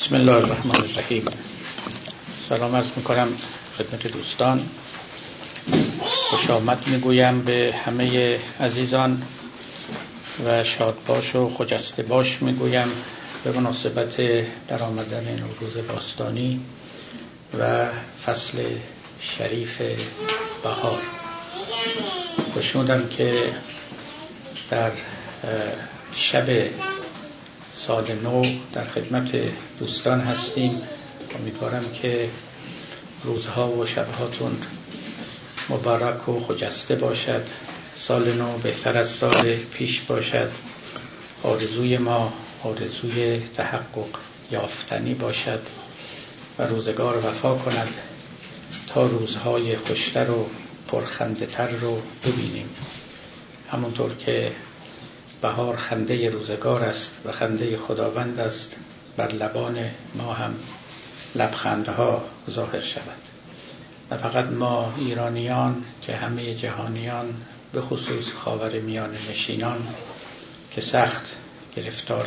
بسم الله الرحمن الرحیم. سلام عرض می‌کنم خدمت دوستان. خوش آمد می‌گویم به همه عزیزان و شادباش و خجسته باش می‌گویم. به مناسبت در آمدن نوروز باستانی و فصل شریف بهار. خوشنودم که در شب سال نو در خدمت دوستان هستیم. امیدوارم که روزها و شبهاتون مبارک و خجسته باشد. سال نو بهتر از سال پیش باشد. آرزوی ما آرزوی تحقق یافتنی باشد و روزگار وفا کند تا روزهای خوشتر و پرخنده تر رو ببینیم. همونطور که بهار خنده روزگار است و خنده خداوند است. بر لبان ما هم لبخندها ظاهر شود. و فقط ما ایرانیان که همه جهانیان به خصوص خاور میان نشینان که سخت گرفتار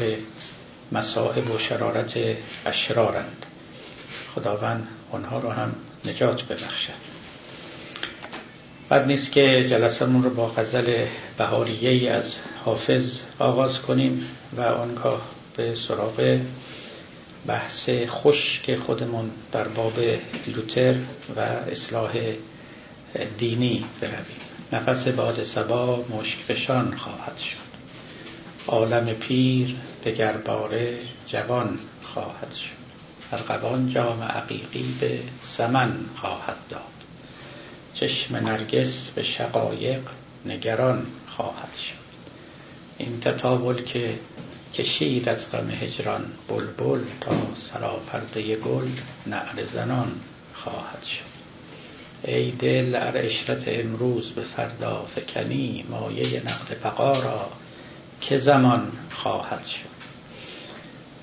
مصائب و شرارت اشرارند. خداوند آنها رو هم نجات ببخشد. بد نیست که جلسمون رو با غزل بهاریه از حافظ آغاز کنیم و آنگاه به سراغ بحث خشک خودمون در باب لوتر و اصلاح دینی برویم. نفس باد سبا مشکفشان خواهد شد. عالم پیر دگر باره جوان خواهد شد. ارغوان جام عقیقی به سمن خواهد داد. چشم نرگس به شقایق نگران خواهد شد. این تطاول که کشید از غم هجران بلبل تا سراپرده گل نعر زنان خواهد شد. ای دل ار اشرت امروز به فردا فکنی مایه نقد بقا را که زمان خواهد شد.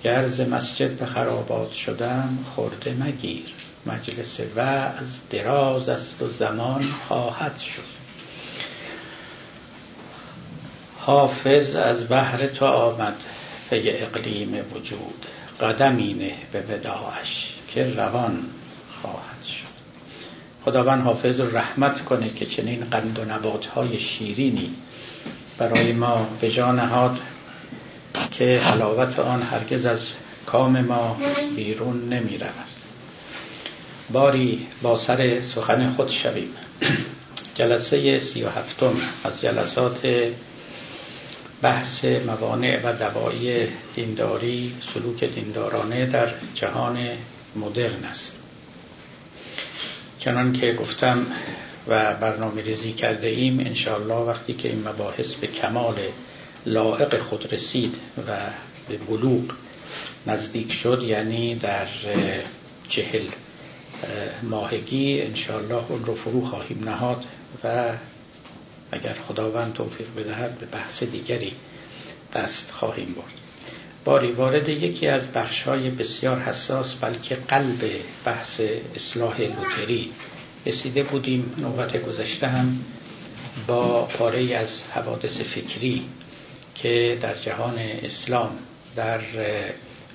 گرز مسجد به خرابات شدم خورده مگیر. مجلس وعظ دراز است و زمان خواهد شد. حافظ از بحر تو آمد پی اقلیم وجود. قدمی نه به وداعش که روان خواهد شد. خداوند حافظ رو رحمت کنه که چنین قند و نبات شیرینی برای ما به جا نهاد که حلاوت آن هرگز از کام ما بیرون نمی رود. باری با سر سخن خود شویم. جلسه سی و هفتم از جلسات بحث موانع و دوایی دینداری سلوک دیندارانه در جهان مدرن است. چنان که گفتم و برنامه ریزی کرده ایم انشاءالله وقتی که این مباحث به کمال لائق خود رسید و به بلوغ نزدیک شد یعنی در چهل ماهگی انشاءالله اون رو فرو خواهیم نهاد و اگر خداوند توفیق بدهد به بحث دیگری دست خواهیم برد. باری وارد یکی از بخشهای بسیار حساس بلکه قلب بحث اصلاح لوتری رسیده بودیم نوبت گذشته هم با پاره از حوادث فکری که در جهان اسلام در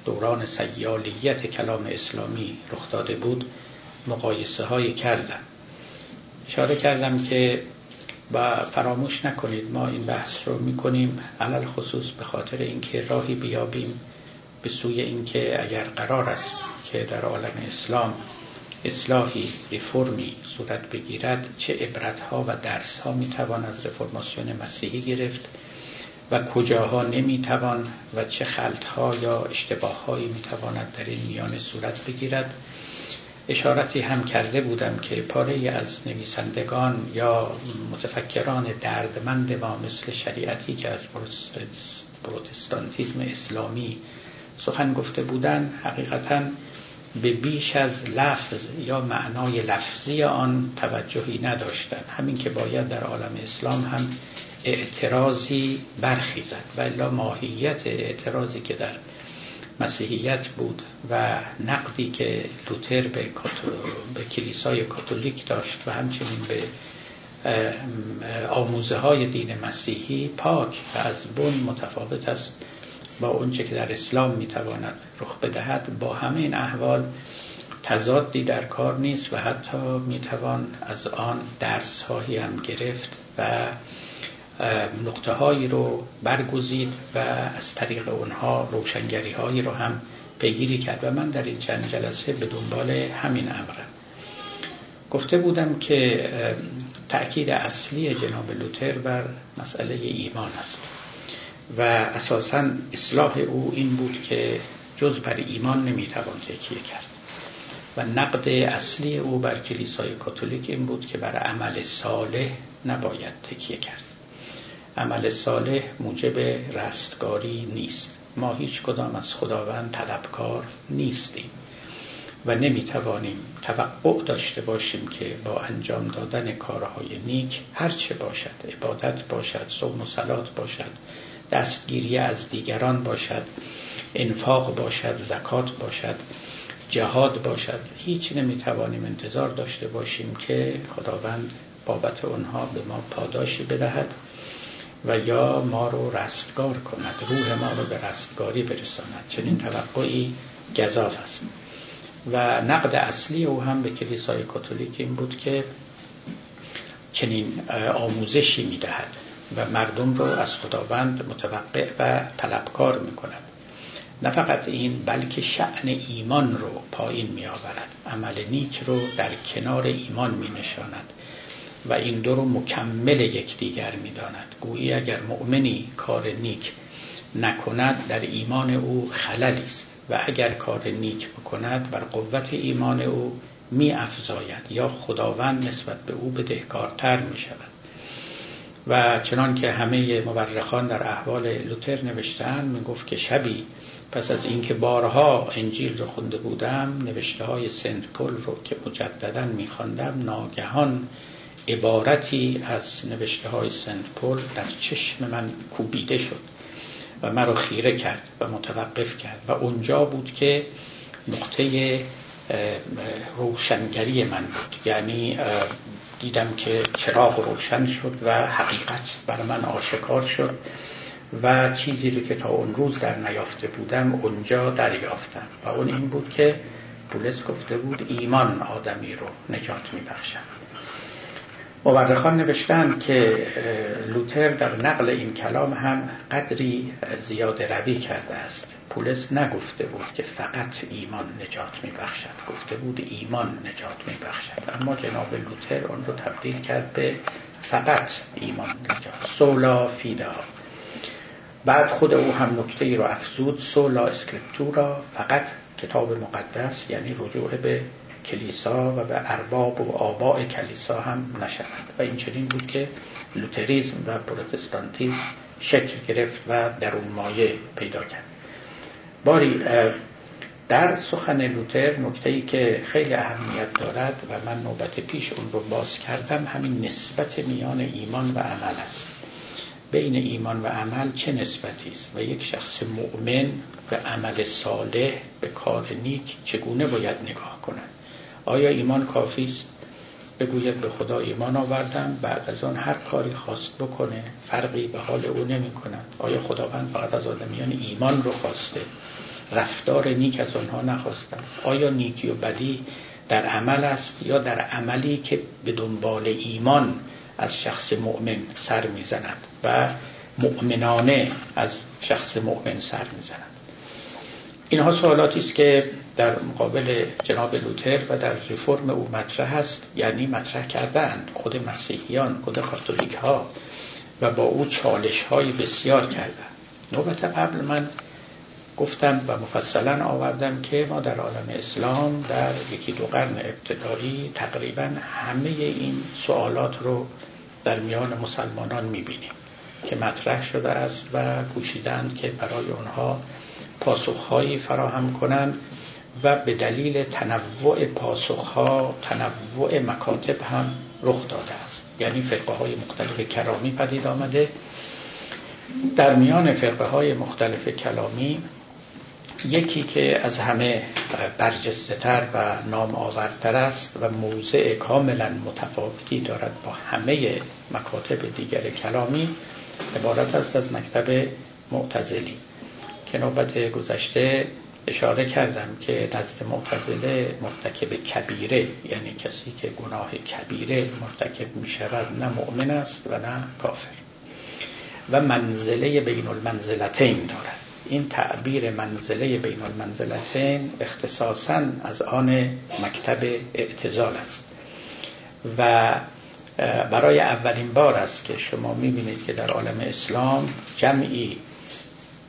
دوران سیالیت کلام اسلامی رخ داده بود. مقایسه های کردم. اشاره کردم که و فراموش نکنید ما این بحث رو می‌کنیم علل خصوص به خاطر اینکه راهی بیابیم به سوی اینکه اگر قرار است که در عالم اسلام اصلاحی ریفرمی صورت بگیرد چه عبرتها و درسها می‌توان از رفرماسیون مسیحی گرفت و کجاها نمی‌توان و چه خلطها یا اشتباههایی می‌تواند در این میان صورت بگیرد. اشارتی هم کرده بودم که پاره از نویسندگان یا متفکران دردمند ما مثل شریعتی که از پروتستانتیزم اسلامی سخن گفته بودن حقیقتا به بیش از لفظ یا معنای لفظی آن توجهی نداشتند. همین که باید در عالم اسلام هم اعتراضی برخیزد و ماهیت اعتراضی که در مسیحیت بود و نقدی که لوتر به, به کلیسای کاتولیک داشت و همچنین به آموزه های دین مسیحی پاک و از بن متفاوت است. با اونچه که در اسلام می‌تواند رخ بدهد با همه این احوال تضادی در کار نیست و حتی می‌توان از آن درس هایی هم گرفت و نقطه هایی رو برگزید و از طریق اونها روشنگری هایی رو هم پیگیری کرد و من در این چند جلسه به دنبال همین امرم گفته بودم که تأکید اصلی جناب لوتر بر مسئله ایمان است و اساسا اصلاح او این بود که جز بر ایمان نمی‌توان تکیه کرد و نقد اصلی او بر کلیسای کاتولیک این بود که بر عمل صالح نباید تکیه کرد. عمل صالح موجب رستگاری نیست. ما هیچ کدام از خداوند طلبکار نیستیم و نمی‌توانیم توقع داشته باشیم که با انجام دادن کارهای نیک هرچه باشد. عبادت باشد صوم و صلات باشد دستگیری از دیگران باشد انفاق باشد زکات باشد جهاد باشد. هیچ نمی‌توانیم انتظار داشته باشیم که خداوند بابت آنها به ما پاداشی بدهد. و یا ما رو رستگار کند روح ما رو به رستگاری برساند. چنین توقعی گذاف است. و نقد اصلی او هم به کلیسای کاتولیک این بود که چنین آموزشی می‌دهد و مردم رو از خداوند متوقع و طلبکار می کند نه فقط این بلکه شعن ایمان رو پایین می آورد عمل نیک رو در کنار ایمان می نشاند و این دو رو مکمل یکدیگر می داند گویی اگر مؤمنی کار نیک نکند در ایمان او خللی است. و اگر کار نیک بکند بر قوت ایمان او می افزاید یا خداوند نسبت به او بدهکارتر می شود و چنان که همه مورخان در احوال لوتر نوشتن می گفت که شبی پس از اینکه بارها انجیل رو خونده بودم نوشته های سنت پل رو که مجددا میخواندم ناگهان عبارتی از نوشته های سنت پل در چشم من کوبیده شد و مرا خیره کرد و متوقف کرد و اونجا بود که نقطه روشنگری من بود. یعنی دیدم که چراغ روشن شد و حقیقت بر من آشکار شد و چیزی رو که تا اون روز در نیافته بودم اونجا دریافتم و اون این بود که پولس گفته بود ایمان آدمی رو نجات میبخشد. مورخان نوشتن که لوتر در نقل این کلام هم قدری زیاد روی کرده است. پولس نگفته بود که فقط ایمان نجات میبخشد. گفته بود ایمان نجات میبخشد. اما جناب لوتر اون رو تبدیل کرد به فقط ایمان نجات. سولا فیدا. بعد خود او هم نکته ای رو افزود. سولا اسکریپتورا فقط کتاب مقدس یعنی رجوع به کلیسا و به ارباب و آباء کلیسا هم نشود. و این چنین بود که لوتریزم و پروتستانتیزم شکل گرفت و در اون مایه پیدا کرد. باری در سخن لوتر نکته که خیلی اهمیت دارد و من نوبت پیش اون رو باز کردم همین نسبت میان ایمان و عمل است. بین ایمان و عمل چه نسبتی است؟ و یک شخص مؤمن به عمل صالح به کار نیک چگونه باید نگاه کند؟ آیا ایمان کافی است؟ بگوید به خدا ایمان آوردم بعد از آن هر کاری خواست بکنه فرقی به حال او نمی کند آیا خداوند فقط از آدمیان ایمان رو خواسته؟ رفتار نیک از آنها نخواسته است. آیا نیکی و بدی در عمل است یا در عملی که به دنبال ایمان از شخص مؤمن سر می‌زند و مؤمنانه از شخص مؤمن سر می‌زند؟ اینها سوالاتی است که در مقابل جناب لوتر و در ریفرم او مطرح است یعنی مطرح کردند خود مسیحیان خود کاتولیک ها و با او چالش های بسیار کردند نوبت قبل من گفتم و مفصلا آوردم که ما در عالم اسلام در یکی دو قرن ابتدایی تقریبا همه این سوالات رو در میان مسلمانان می‌بینیم که مطرح شده است و کوشیدند که برای آنها پاسخهایی فراهم کنند و به دلیل تنوع پاسخها تنوع مکاتب هم رخ داده است. یعنی فرقه های مختلف کلامی پدید آمده. در میان فرقه های مختلف کلامی یکی که از همه برجسته تر و نام آورتر است و موضع کاملا متفاوتی دارد با همه مکاتب دیگر کلامی عبارت است از مکتب معتزلی. که نوبت گذشته اشاره کردم که نزد معتزله مرتکب کبیره یعنی کسی که گناه کبیره مرتکب می شود نه مؤمن است و نه کافر. و منزله بین المنزلتین دارد. این تعبیر منزله بین المنزلتین اختصاصا از آن مکتب اعتزال است. و برای اولین بار است که شما می‌بینید که در عالم اسلام جمعی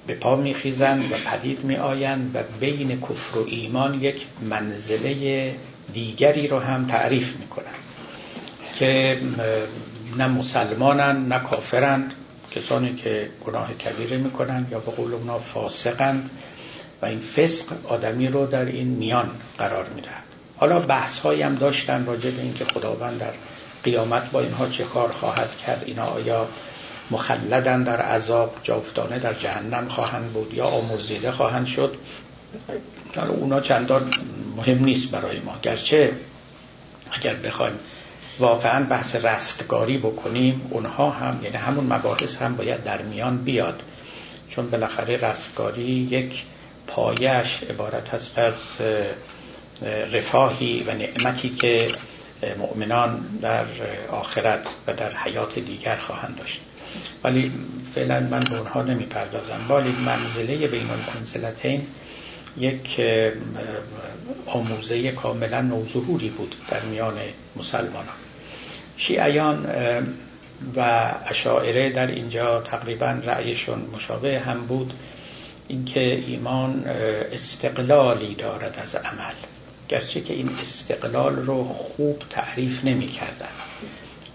به پا میخیزند و پدید میآیند و بین کفر و ایمان یک منزله دیگری رو هم تعریف می‌کنند که نه مسلمانند نه کافرند. کسانی که گناه کبیره می‌کنند یا به قول اونا فاسقند و این فسق آدمی رو در این میان قرار می‌دهد. حالا بحث هایی هم داشتن راجع به اینکه خداوند در قیامت با اینها چه کار خواهد کرد اینا آیا مخلدن در عذاب جاودانه در جهنم خواهند بود یا آمرزیده خواهند شد. حالا اونا چندان مهم نیست برای ما. گرچه اگر بخوایم واقعا بحث رستگاری بکنیم اونها هم یعنی همون مباحث هم باید در میان بیاد. چون بالاخره رستگاری یک پایش عبارت هست از رفاهی و نعمتی که مؤمنان در آخرت و در حیات دیگر خواهند داشت. ولی فعلا من به اونها نمی پردازم ولی منزله بین المنزلتین یک آموزه کاملا نوظهوری بود در میان مسلمانان. شیعیان و اشاعره در اینجا تقریبا رأیشون مشابه هم بود. اینکه ایمان استقلالی دارد از عمل. گرچه که این استقلال رو خوب تعریف نمی کردن.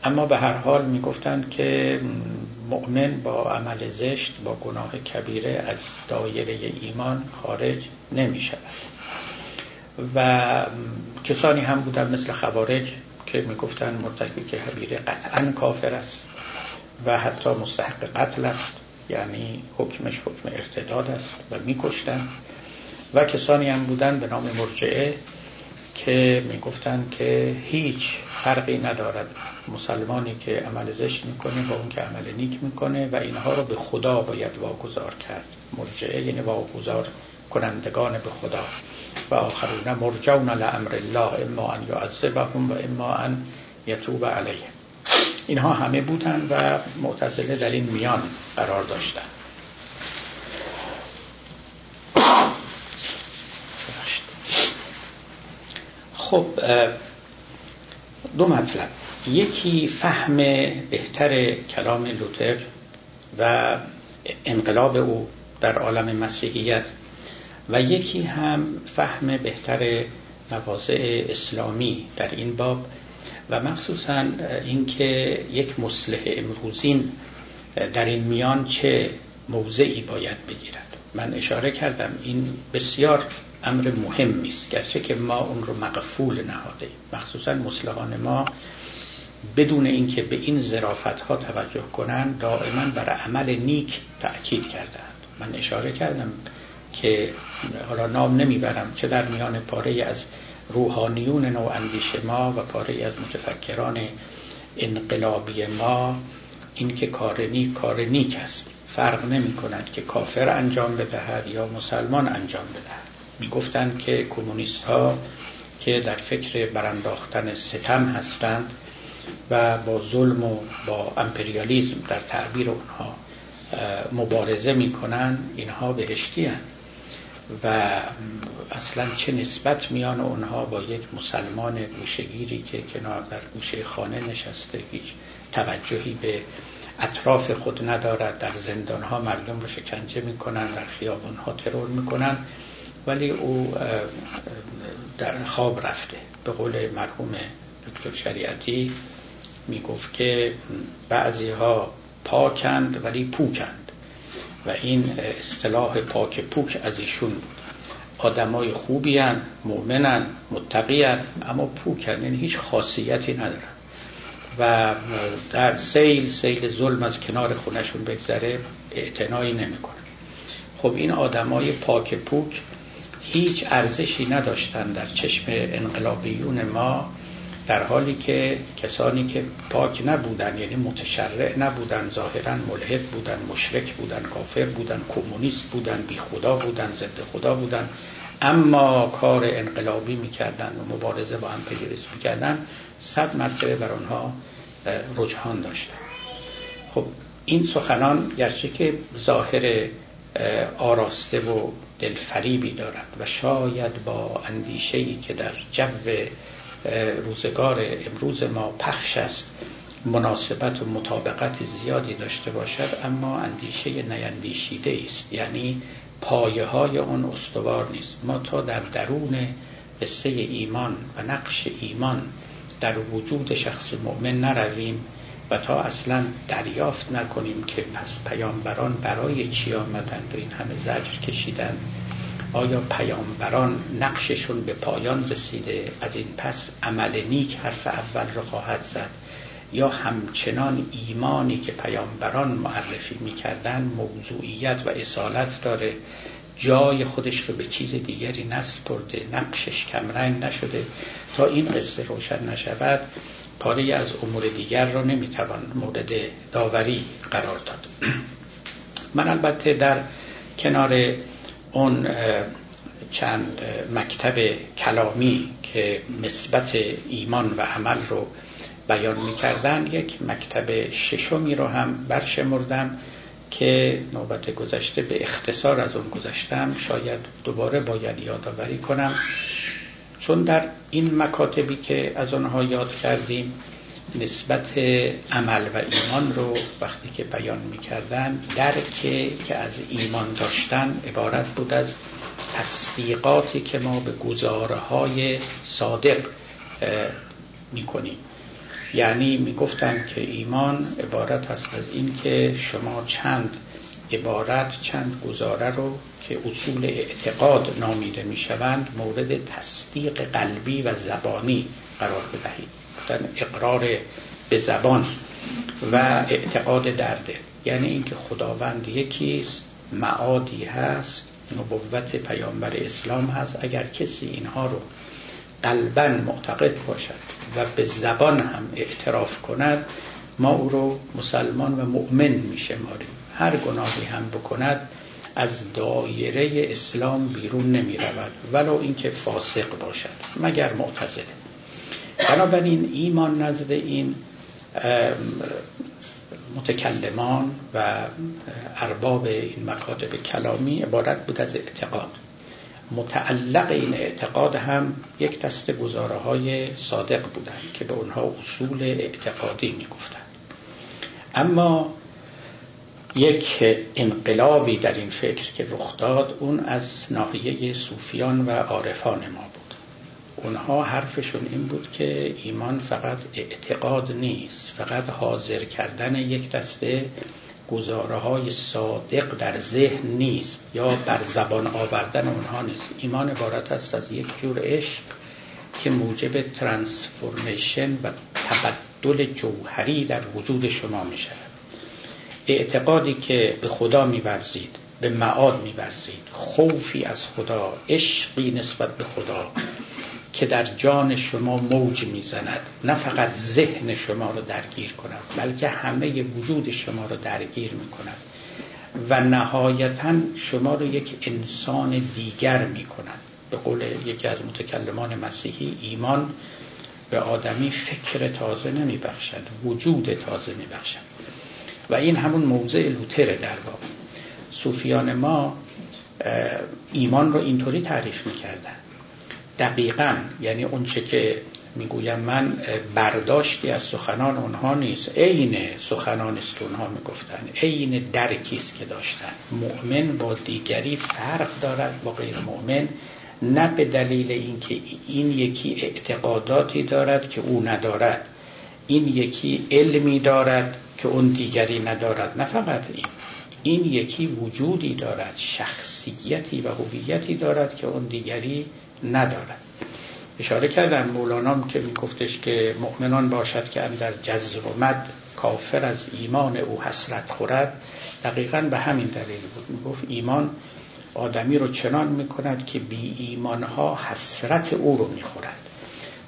اما به هر حال می که مؤمن با عمل زشت با گناه کبیره از دایره ایمان خارج نمی شود و کسانی هم بودن مثل خوارج که می‌گفتن مرتکب کبیره قطعا کافر است و حتی مستحق قتل است یعنی حکمش حکم ارتداد است و میکشتن و کسانی هم بودن به نام مرجعه که می‌گفتن که هیچ فرقی ندارد. مسلمانی که عمل زشت می‌کنه با اون که عمل نیک می‌کنه و اینها رو به خدا باید واگذار کرد. مرجعه یعنی واگذار کنندگان به خدا. و آخرون مرجون لامر الله اما ان یعذبهم و اما ان یتوب علیه اینها همه بودن و معتزله در این میان قرار داشتن. خب دو مطلب. یکی فهم بهتر کلام لوتر و انقلاب او در عالم مسیحیت و یکی هم فهم بهتر مواضع اسلامی در این باب و مخصوصا اینکه یک مصلح امروزین در این میان چه موضعی باید بگیرد. من اشاره کردم این بسیار امر مهمی است گرچه که ما اون رو مقفول نهاده مخصوصا مسلحان ما بدون اینکه به این زرافت ها توجه کنند دائما بر عمل نیک تأکید کردند من اشاره کردم که حالا نام نمی‌برم چه در میان پاره از روحانیون نو اندیش ما و پاره از متفکران انقلابی ما این که کار نیک کار نیک است. فرق نمی کند که کافر انجام بدهد یا مسلمان انجام بدهد. می گفتند که کمونیست ها که در فکر برانداختن ستم هستند و با ظلم و با امپریالیزم در تعبیر اونها مبارزه می‌کنن اینها بهشتی هن. و اصلا چه نسبت میان اونها با یک مسلمان گوشگیری که کنار در گوشه خانه نشسته هیچ توجهی به اطراف خود ندارد در زندان ها مردم رو شکنجه می‌کنن در خیابان ها ترور می‌کنن ولی او در خواب رفته. به قول مرحوم دکتر شریعتی می‌گفت که بعضی ها پاکند ولی پوکند و این اصطلاح پاک پوک از ایشون بود. آدمای خوبی هن مؤمنن متقی اما پوکن یعنی هیچ خاصیتی ندارن. و در سیل سیل ظلم از کنار خونشون بگذره اعتنایی نمی‌کنه خب این آدمای پاک پوک هیچ ارزشی نداشتن در چشم انقلابیون ما در حالی که کسانی که پاک نبودن یعنی متشرع نبودن ظاهرا ملحد بودن مشرک بودن کافر بودن کمونیست بودن بی خدا بودن ضد خدا بودن اما کار انقلابی می‌کردن و مبارزه با پیگیریست می‌کردن صد مرتبه بر آنها رجحان داشتن. خب این سخنان گرچه که ظاهر آراسته و دلفریبی دارد و شاید با اندیشه‌ای که در جو روزگار امروز ما پخش است مناسبت و مطابقت زیادی داشته باشد اما اندیشه نیندیشیده است. یعنی پایه های اون استوار نیست. ما تا در درون قصه ایمان و نقش ایمان در وجود شخص مؤمن نرویم. و تا اصلا دریافت نکنیم که پس پیامبران برای چی آمدند این همه زجر کشیدن آیا پیامبران نقششون به پایان رسیده؟ از این پس عمل نیک حرف اول رو خواهد زد. یا همچنان ایمانی که پیامبران معرفی می‌کردن موضوعیت و اصالت داره جای خودش رو به چیز دیگری نسپرده نقشش کمرنگ نشده تا این قصه روشن نشود پاره از امور دیگر را نمی‌توان مورد داوری قرار داد. من البته در کنار اون چند مکتب کلامی که نسبت ایمان و عمل رو بیان می‌کردن یک مکتب ششمی رو هم برشمردم که نوبت گذشته به اختصار از اون گذشتم شاید دوباره باید یادآوری کنم. چون در این مکاتبی که از آنها یاد کردیم نسبت عمل و ایمان رو وقتی که بیان می‌کردن درکی که از ایمان داشتن عبارت بود از تصدیقاتی که ما به گزارهای صادق می‌کنیم. یعنی می‌گفتن که ایمان عبارت است از این که شما چند عبارت چند گزاره رو که اصول اعتقاد نامیده می‌شوند مورد تصدیق قلبی و زبانی قرار بدهید. اقرار به زبان و اعتقاد درده یعنی اینکه خداوند یکیست معادی هست نبوت پیامبر اسلام هست. اگر کسی اینها رو قلبا معتقد باشد و به زبان هم اعتراف کند ما او رو مسلمان و مؤمن میشماریم. هر گناهی هم بکند از دایره اسلام بیرون نمی رود ولو اینکه فاسق باشد مگر معتزله بنابراین ایمان نزد این متکلمان و ارباب این مکاتب کلامی عبارت بود از اعتقاد متعلق این اعتقاد هم یک دست گزاره های صادق بودند که به اونها اصول اعتقادی می گفتن. اما یک انقلابی در این فکر که رخ داد اون از ناحیه صوفیان و عارفان ما بود. اونها حرفشون این بود که ایمان فقط اعتقاد نیست فقط حاضر کردن یک دسته گزاره های صادق در ذهن نیست یا بر زبان آوردن اونها نیست. ایمان عبارت است از یک جور عشق که موجب ترانسفورمیشن و تبدل جوهری در وجود شما می شود اعتقادی که به خدا میورزید به معاد میورزید. خوفی از خدا عشقی نسبت به خدا که در جان شما موج می‌زند. نه فقط ذهن شما رو درگیر کند بلکه همه وجود شما رو درگیر می‌کند. و نهایتا شما رو یک انسان دیگر می‌کند. به قول یکی از متکلمان مسیحی ایمان به آدمی فکر تازه نمیبخشد وجود تازه میبخشد و این همون موضع لوتره در واقع صوفیان ما ایمان رو اینطوری تعریف می‌کردن. دقیقا یعنی اونچه که می‌گویم من برداشتی از سخنان اونها نیست. عین سخنان است که اونها می‌گفتن. عین درکیست که داشتن. مؤمن با دیگری فرق دارد با غیر مؤمن. نه به دلیل اینکه این یکی اعتقاداتی دارد که او ندارد. این یکی علمی دارد که اون دیگری ندارد. نه فقط این. این یکی وجودی دارد شخصیتی و هویتی دارد که اون دیگری ندارد. اشاره کردن مولانام که میگفتش که مؤمنان باشد که اندر جزر و مد کافر از ایمان او حسرت خورد. دقیقا به همین دلیل بود. می‌گفت ایمان آدمی رو چنان می‌کند که بی ایمانها حسرت او رو می‌خورد.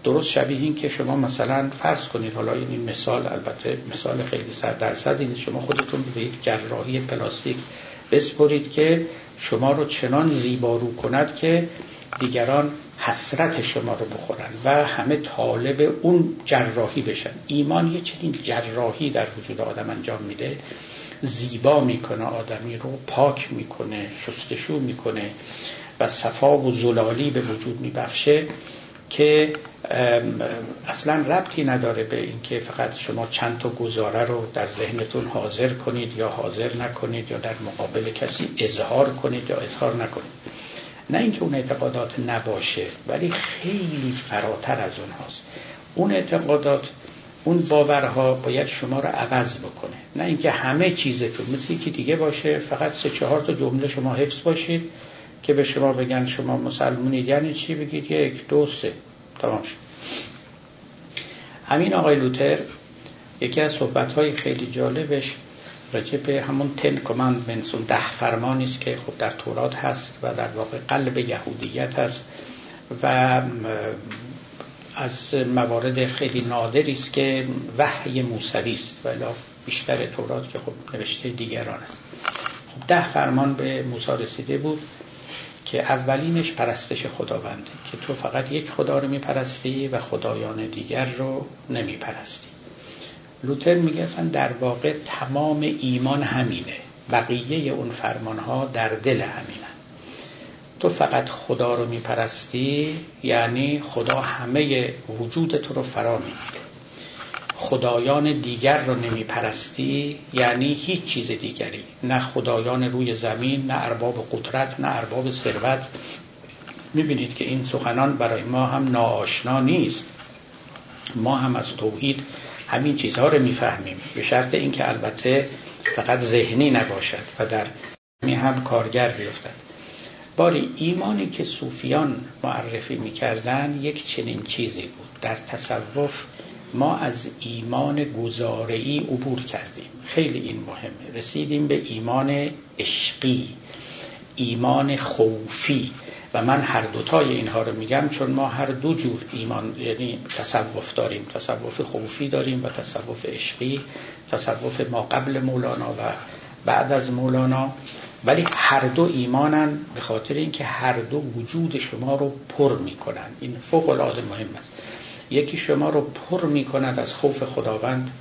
درست شبیه این که شما مثلا فرض کنید حالا این مثال البته مثال خیلی صد درصد این شما خودتون به یک جراحی پلاستیک بسپرید که شما رو چنان زیبارو کند که دیگران حسرت شما رو بخورن و همه طالب اون جراحی بشن. ایمان یه چنین جراحی در وجود آدم انجام میده. زیبا می‌کنه آدمی رو پاک می‌کنه شستشو می‌کنه و صفا و زلالی به وجود میبخشه. که اصلا ربطی نداره به اینکه فقط شما چند تا گزاره رو در ذهنتون حاضر کنید یا حاضر نکنید یا در مقابل کسی اظهار کنید یا اظهار نکنید. نه اینکه اون اعتقادات نباشه ولی خیلی فراتر از اونهاست اون اعتقادات اون باورها باید شما رو عوض بکنه. نه اینکه همه چیزتون مثل یکی دیگه باشه فقط سه چهار تا جمله شما حفظ باشید. که به شما بگن شما مسلمونید. یعنی چی؟ بگید یک دو سه. تمام شد. همین آقای لوتر یکی از صحبت خیلی جالبش راجع به همون تن کماندمنتس اون ده فرمانی است که خب در تورات هست و در واقع قلب یهودیت هست و از موارد خیلی نادری است که وحی موسوی است ولی بیشتر تورات که خب نوشته دیگران است. خب ده فرمان به موسی رسیده بود. که اولینش پرستش خداونده که تو فقط یک خدا رو میپرستی و خدایان دیگر رو نمیپرستی. لوتر میگه در واقع تمام ایمان همینه. بقیه اون فرمان ها در دل همینه تو فقط خدا رو میپرستی یعنی خدا همه وجود تو رو فرا می‌گیره. خدایان دیگر رو نمیپرستی؟ یعنی هیچ چیز دیگری. نه خدایان روی زمین نه ارباب قدرت نه ارباب ثروت. می‌بینید که این سخنان برای ما هم ناآشنا نیست. ما هم از توحید همین چیزها رو می‌فهمیم. به شرط اینکه البته فقط ذهنی نباشد و در می هم کارگر بیفتد. باری ایمانی که صوفیان معرفی می‌کردن یک چنین چیزی بود. در تصوف ما از ایمان گزارعی عبور کردیم. خیلی این مهمه. رسیدیم به ایمان عشقی ایمان خوفی. و من هر دوتای اینها رو میگم چون ما هر دو جور ایمان یعنی تصوف داریم. تصوف خوفی داریم و تصوف عشقی. تصوف ما قبل مولانا و بعد از مولانا. ولی هر دو ایمانن به خاطر اینکه هر دو وجود شما رو پر می‌کنن. این فوق العاده مهم است. یکی شما رو پر می‌کند از خوف خداوند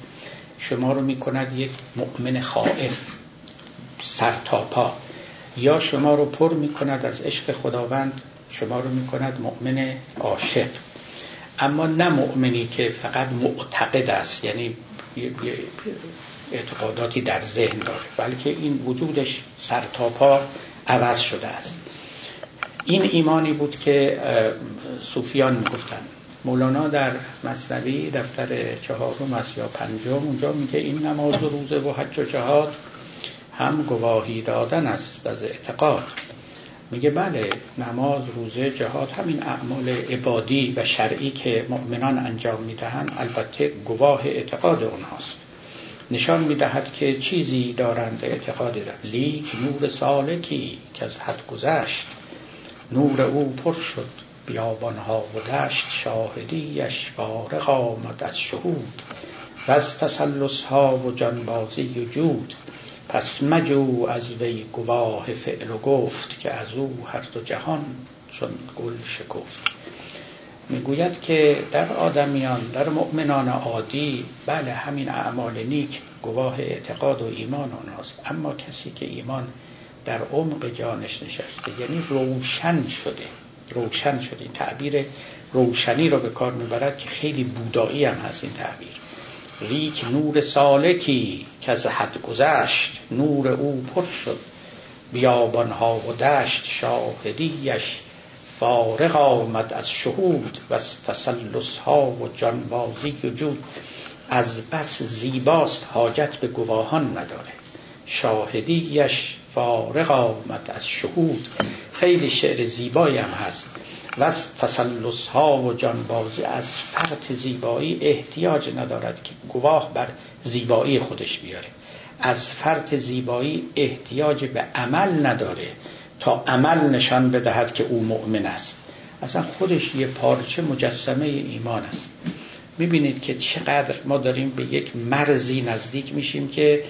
شما رو می‌کند یک مؤمن خائف سر تا پا. یا شما رو پر می کند از عشق خداوند شما رو می کند مؤمن عاشق. اما نه مؤمنی که فقط معتقد است یعنی اعتقاداتی در ذهن داره بلکه این وجودش سر تا پا عوض شده است. این ایمانی بود که صوفیان می‌گفتن مولانا در مصنوی دفتر چهارم است یا پنجم اونجا میگه این نماز و روزه و حج و جهاد هم گواهی دادن است از اعتقاد. میگه بله نماز روزه جهاد همین اعمال عبادی و شرعی که مؤمنان انجام می‌دهند البته گواه اعتقاد اونهاست. نشان می‌دهد که چیزی دارند اعتقاد در لیک نور سالکی که از حد گذشت. نور او پر شد. بیابانها و دشت شاهدیش فارغ آمد از شهود. و از تسلس ها و جانبازی و جود پس مجو از وی گواه فعل و گفت که از او هر دو جهان چون گل شکفت. می‌گوید که در آدمیان در مؤمنان عادی بله همین اعمال نیک گواه اعتقاد و ایمان آنهاست. اما کسی که ایمان در عمق جانش نشسته یعنی روشن شده. روشن شده. این تعبیر روشنی رو به کار می‌برد که خیلی بودایی هم هست این تعبیر. ریک نور سالکی که از حد گذشت نور او پر شد. بیابانها و دشت شاهدیش فارغ آمد از شهود و از تسلس ها و جانبازی و جود از بس زیباست حاجت به گواهان نداره. شاهدیش فارغ آمد از شهود. خیلی شعر زیبایی هم هست. و از تسلس ها و جانبازی از فرط زیبایی احتیاج ندارد که گواه بر زیبایی خودش بیاره. از فرط زیبایی احتیاج به عمل نداره تا عمل نشان بدهد که او مؤمن است. اصلا خودش یه پارچه مجسمه ایمان است. می‌بینید که چقدر ما داریم به یک مرزی نزدیک میشیم که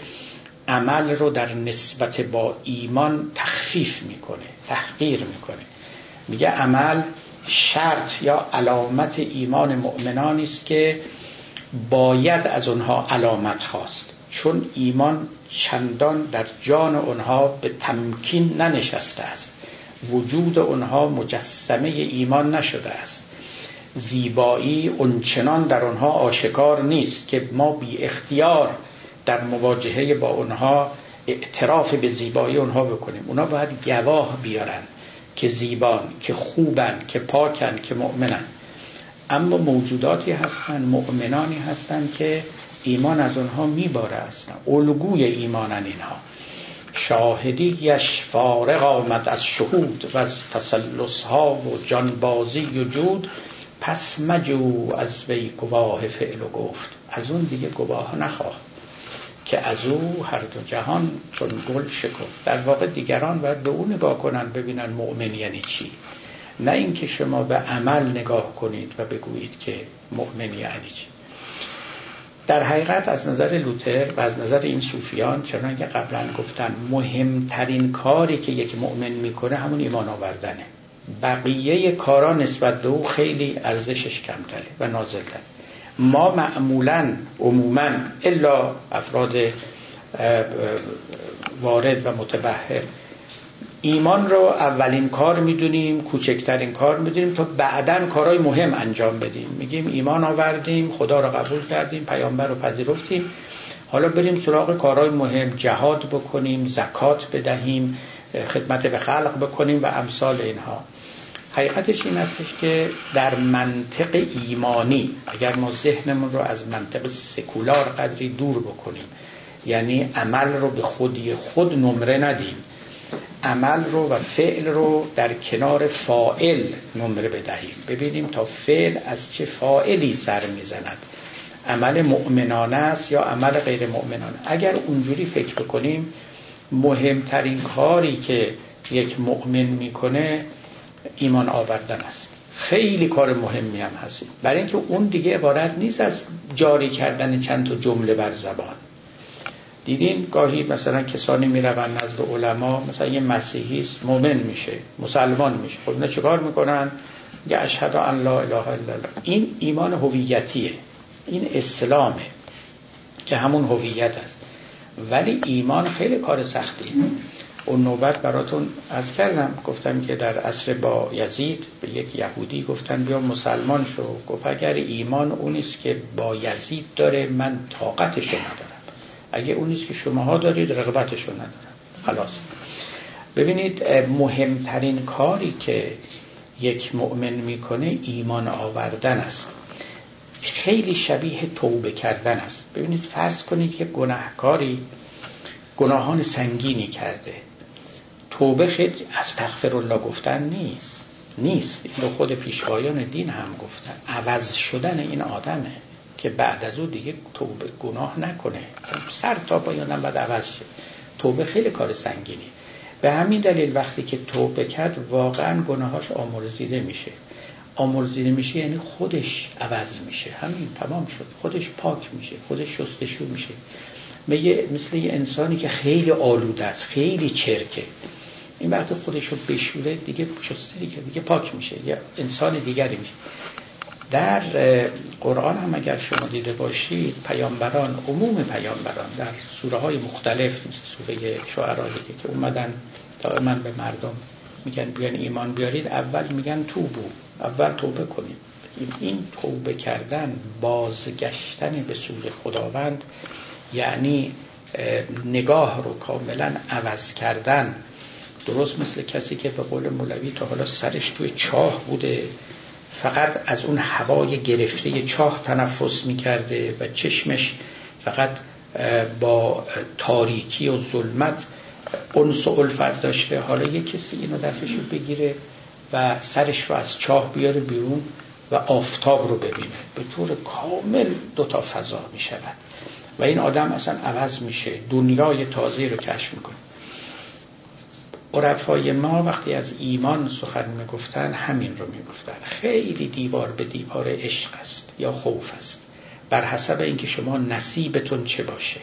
عمل رو در نسبت با ایمان تخفیف می‌کنه. تحقیر می‌کنه. میگه عمل شرط یا علامت ایمان مؤمنانی است که باید از اونها علامت خواست. چون ایمان چندان در جان اونها به تمکین ننشسته است. وجود اونها مجسمه ایمان نشده است. زیبایی اونچنان در آنها آشکار نیست که ما بی اختیار در مواجهه با اونها اعتراف به زیبایی اونها بکنیم. اونها باید گواه بیارن که زیبان که خوبن که پاکن که مؤمنن. اما موجوداتی هستند مؤمنانی هستند که ایمان از اونها میباره هستن الگوی ایمانن اینها. شاهدیش فارغ آمد از شهود و از تسلس ها و جانبازی و جود. پس مجو از وی گواه فعل و گفت. از اون دیگه گواه نخواه که از او هر دو جهان چون گل شکفت. در واقع دیگران باید به اون نگاه کنن ببینن مؤمن یعنی چی. نه اینکه شما به عمل نگاه کنید و بگویید که مؤمن یعنی چی. در حقیقت از نظر لوتر و از نظر این صوفیان چنان که قبلا گفتن مهمترین کاری که یک مؤمن می‌کنه همون ایمان آوردنه. بقیه کارا نسبت به او خیلی ارزشش کمتره و نازلتره. ما معمولا عموما الا افراد وارد و متبهر ایمان رو اولین کار می‌دونیم کوچکترین کار می‌دونیم تا بعدا کارهای مهم انجام بدیم. میگیم ایمان آوردیم خدا رو قبول کردیم پیامبر رو پذیرفتیم. حالا بریم سراغ کارهای مهم جهاد بکنیم زکات بدهیم خدمت به خلق بکنیم و امثال اینها. حقیقتش این هستش که در منطق ایمانی اگر ما ذهنمون رو از منطق سکولار قدری دور بکنیم یعنی عمل رو به خودی خود نمره ندیم عمل رو و فعل رو در کنار فائل نمره بدهیم. ببینیم تا فعل از چه فائلی سر می‌زند. عمل مؤمنانه است یا عمل غیر مؤمنانه؟ اگر اونجوری فکر بکنیم مهمترین کاری که یک مؤمن می‌کنه ایمان آوردن است. خیلی کار مهمی هم هست. برای اینکه اون دیگه عبارت نیست از جاری کردن چند تا جمله بر زبان. دیدین گاهی مثلا کسانی می‌روند نزد علما مثلا یه مسیحی است مؤمن میشه مسلمان میشه. خب اینا چیکار می‌کنن؟ میگه اشهد ان لا اله الا الله. این ایمان هویتیه. این اسلامه که همون هویت است. ولی ایمان خیلی کار سختیه. اون نوبت براتون از کردم. گفتم که در عصر با یزید به یک یهودی گفتن بیا مسلمان شو. گفت اگر ایمان اونیست که با یزید داره من طاقتشو ندارم. اگه اونیست که شماها دارید رغبتشو ندارم. خلاص. ببینید مهمترین کاری که یک مؤمن می‌کنه ایمان آوردن است. خیلی شبیه توبه کردن است. ببینید فرض کنید که گناهکاری گناهان سنگینی کرده. توبه خیلی استغفر الله گفتن نیست. نیست. این رو خود پیشوایان دین هم گفتن. عوض شدن این آدمه که بعد از او دیگه توبه گناه نکنه. سر تا پایانم بعد عوض شد توبه خیلی کار سنگینی. به همین دلیل وقتی که توبه کرد واقعا گناهاش آمرزیده میشه. آمرزیده میشه یعنی خودش عوض میشه. همین تمام شد. خودش پاک میشه. خودش شستشو میشه. مثل یه انسانی که خیلی آلوده است خیلی چرکه. این وقت خودش رو بشوره دیگه شسته دیگه دیگه پاک میشه یا انسان دیگری میشه. در قرآن هم اگر شما دیده باشید پیامبران عموم پیامبران در سوره های مختلف مثل سوره شعرا که اومدن دائما به مردم میگن بیان ایمان بیارید اول میگن توبو اول توبه کنید. این توبه کردن بازگشتن به سوی خداوند یعنی نگاه رو کاملا عوض کردن درست مثل کسی که به قول مولوی تا حالا سرش توی چاه بوده فقط از اون هوای گرفته چاه تنفس می‌کرده و چشمش فقط با تاریکی و ظلمت انس و الفت داشته. حالا یه کسی اینو دستش رو بگیره و سرش رو از چاه بیاره بیرون و آفتاب رو ببینه. به طور کامل دوتا فضا می شود و این آدم اصلا عوض میشه. دنیای تازه رو کشف می‌کنه. عرفای ما وقتی از ایمان سخن می‌گفتن همین رو می‌گفتن. خیلی دیوار به دیوار عشق است یا خوف است. بر حسب اینکه شما نصیبتون چه باشه.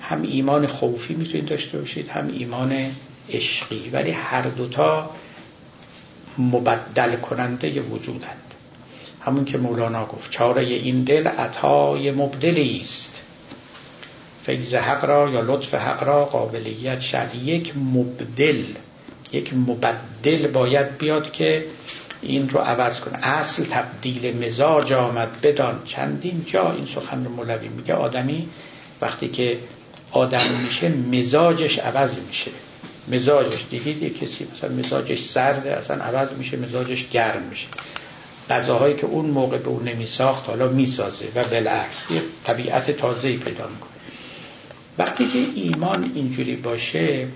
هم ایمان خوفی می‌تونید داشته باشید هم ایمان عشقی. ولی هر دوتا مبدل کننده وجودند. همون که مولانا گفت چاره این دل عطای مبدلی است. فیض حق را یا لطف حق را قابلیت شد یک مبدل یک مبدل باید بیاد که این رو عوض کنه. اصل تبدیل مزاج آمد بدان چندین جا این سخن رو مولوی میگه. آدمی وقتی که آدم میشه مزاجش عوض میشه. مزاجش دیدید؟ یه کسی مثلا مزاجش سرده اصلا عوض میشه مزاجش گرم میشه. غذاهایی که اون موقع به اون نمیساخت حالا می‌سازه و بالعکس یه طبیعت تازه‌ای پیدا می‌کنه. وقتی که ایمان اینجوری باشه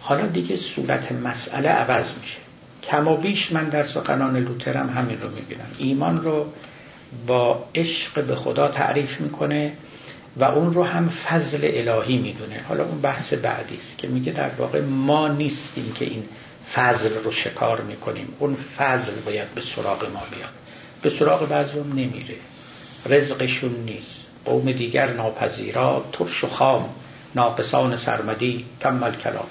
حالا دیگه صورت مسئله عوض میشه. کم و بیش من در سخنان لوترم همین رو می‌بینم. ایمان رو با عشق به خدا تعریف می‌کنه و اون رو هم فضل الهی می‌دونه. حالا اون بحث بعدی است که میگه در واقع ما نیستیم که این فضل رو شکار می‌کنیم. اون فضل باید به سراغ ما بیاد. به سراغ بعضی نمیره. رزقشون نیست. قوم دیگر ناپذیرا ترش و خام ناقصان سرمدی کمل کلام.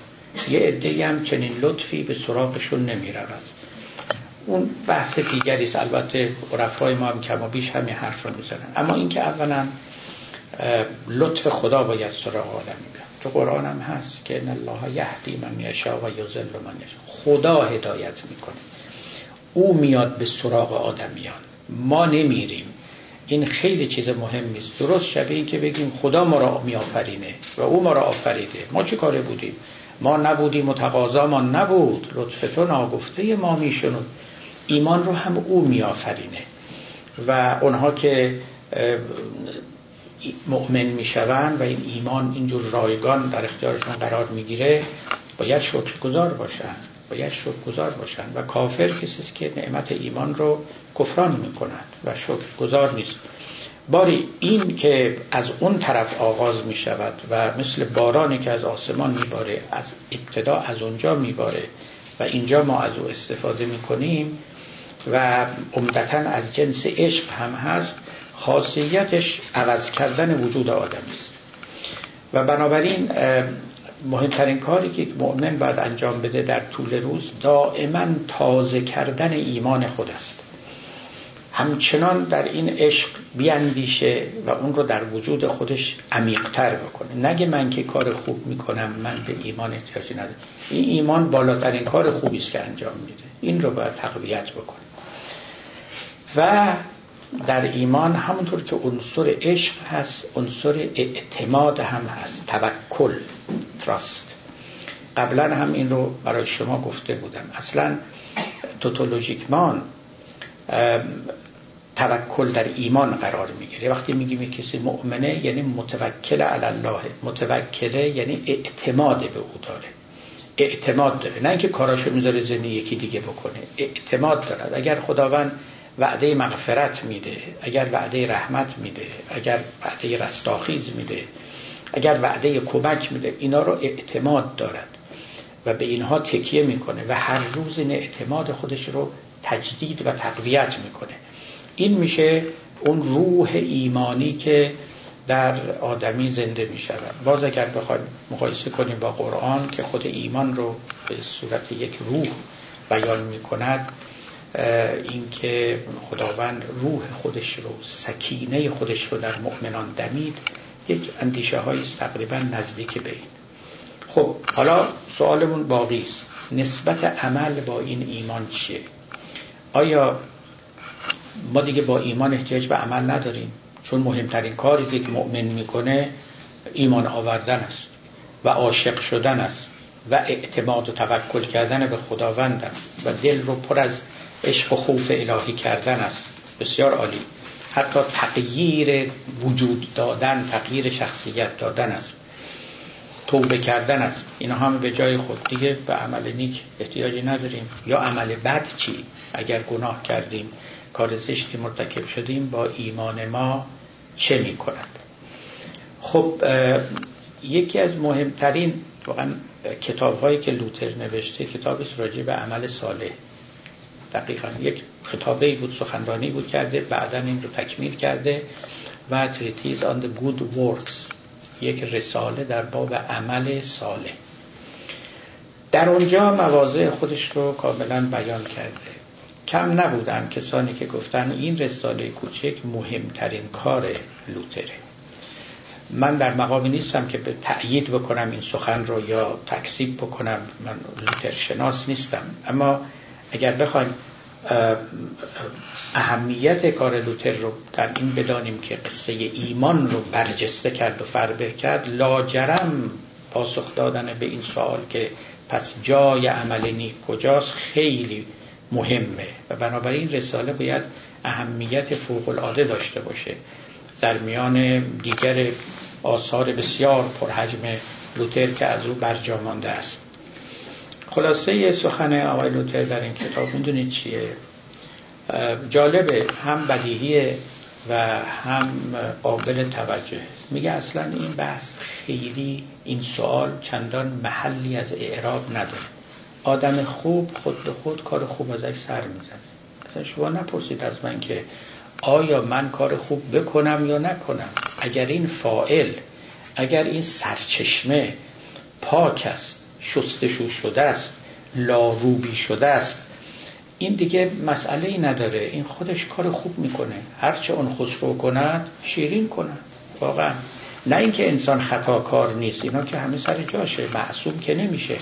یه عده هم چنین لطفی به سراغشون نمی رود اون بحث دیگری است. البته عرفای ما هم کما بیش همین حرف رو می‌زنن. اما اینکه اولا لطف خدا باید سراغ آدم بیاد. تو قرآن هم هست که ان الله یهدی من یشا و یضل من یشا خدا هدایت می‌کنه. او میاد به سراغ آدمیان. ما نمیریم. این خیلی چیز مهمی است درست شبیه این که بگیم خدا ما را میآفرینه و او ما را آفریده. ما چه کاره بودیم؟ ما نبودیم و ما نبود. لطف تو ناگفته ما میشنود. ایمان رو هم او میآفرینه و اونها که مؤمن می‌شوند و این ایمان اینجور رایگان در اختیارشون قرار می‌گیره باید شکرگزار باشن باید شکرگزار باشن و کافر کسی که نعمت ایمان رو کفران می‌کنند و شکرگزار نیست. باری این که از اون طرف آغاز می شود و مثل بارانی که از آسمان میباره از ابتدا از اونجا میباره و اینجا ما از او استفاده می کنیم و عمدتا از جنس عشق هم هست خاصیتش عوض کردن وجود آدمی است. و بنابراین مهمترین کاری که مؤمن باید انجام بده در طول روز دائما تازه کردن ایمان خود است. همچنان در این عشق بیاندیشه و اون رو در وجود خودش عمیقتر بکنه. نگه من که کار خوب می‌کنم من به ایمان احتیاجی ندارم. این ایمان بالاترین کار خوبی است که انجام میده. این رو باید تقویت بکنه. و در ایمان همونطور که عنصر عشق هست عنصر اعتماد هم هست. توکل تراست. قبلا هم این رو برای شما گفته بودم. اصلا توتولوژیکمان توکل در ایمان قرار می‌گیره. وقتی میگیم کسی مؤمنه یعنی متوکل علی الله. متوکله یعنی اعتماد به او داره. اعتماد داره. نه اینکه کاراشو می‌ذاره زنی یکی دیگه بکنه. اعتماد دارد. اگر خداوند وعده مغفرت میده اگر وعده رحمت میده اگر وعده رستاخیز میده اگر وعده کمک میده اینا رو اعتماد دارد و به اینها تکیه می‌کنه و هر روز این اعتماد خودش رو تجدید و تقویت می‌کنه. این میشه اون روح ایمانی که در آدمی زنده می شود باز اگر بخوایم مقایسه کنیم با قرآن که خود ایمان رو به صورت یک روح بیان می کند اینکه خداوند روح خودش رو سکینه خودش رو در مؤمنان دمید یک اندیشه های تقریبا نزدیک به این. خب حالا سوالمون باقی است. نسبت عمل با این ایمان چیه؟ آیا ما دیگه با ایمان احتیاج به عمل نداریم؟ چون مهمترین کاری که مؤمن می‌کنه ایمان آوردن است و عاشق شدن است و اعتماد و توکل کردن به خداوند است و دل رو پر از عشق و خوف الهی کردن است. بسیار عالی. حتی تغییر وجود دادن تغییر شخصیت دادن است. توبه کردن است. اینا هم به جای خود. دیگه به عمل نیک احتیاجی نداریم. یا عمل بد چی؟ اگر گناه کردیم کار زشتی مرتکب شدیم با ایمان ما چه می کند؟ خب یکی از مهمترین واقعا کتاب هایی که لوتر نوشته کتاب راجع به عمل صالح. دقیقا یک خطابه بود سخنرانی بود کرده بعدا این رو تکمیل کرده و تریتیز آن the good works یک رساله در باب عمل صالح. در اونجا مواضع خودش رو کاملا بیان کرده. کم نبودن کسانی که گفتن این رساله کوچک مهمترین کار لوتره. من در مقامی نیستم که به تأیید بکنم این سخن رو یا تکسیب بکنم من لوتر شناس نیستم. اما اگر بخوایم اهمیت کار لوتر رو در این بدانیم که قصه ایمان رو برجسته کرد و فربه کرد لاجرم پاسخ دادن به این سوال که پس جای عمل نیک کجاست خیلی مهمه. و بنابراین رساله باید اهمیت فوق العاده داشته باشه. در میان دیگر آثار بسیار پرحجم لوتر که از او برجامانده است. خلاصه سخن آقای لوتر در این کتاب می‌دونید چیه؟ جالبه هم بدیهیه و هم قابل توجه میگه اصلا این بحث خیلی این سوال چندان محلی از اعراب نداره. آدم خوب خود به خود کار خوب ازش سر می‌زنه. اصلا شما نپرسید از من که آیا من کار خوب بکنم یا نکنم؟ اگر این فائل اگر این سرچشمه پاک است شستشو شده است لاروبی شده است این دیگه مسئله ای نداره. این خودش کار خوب می‌کنه. هرچه اون خسرو کند شیرین کند. واقعا. نه اینکه انسان خطا کار نیست. اینا که همه سر جاشه. معصوم که نمیشه.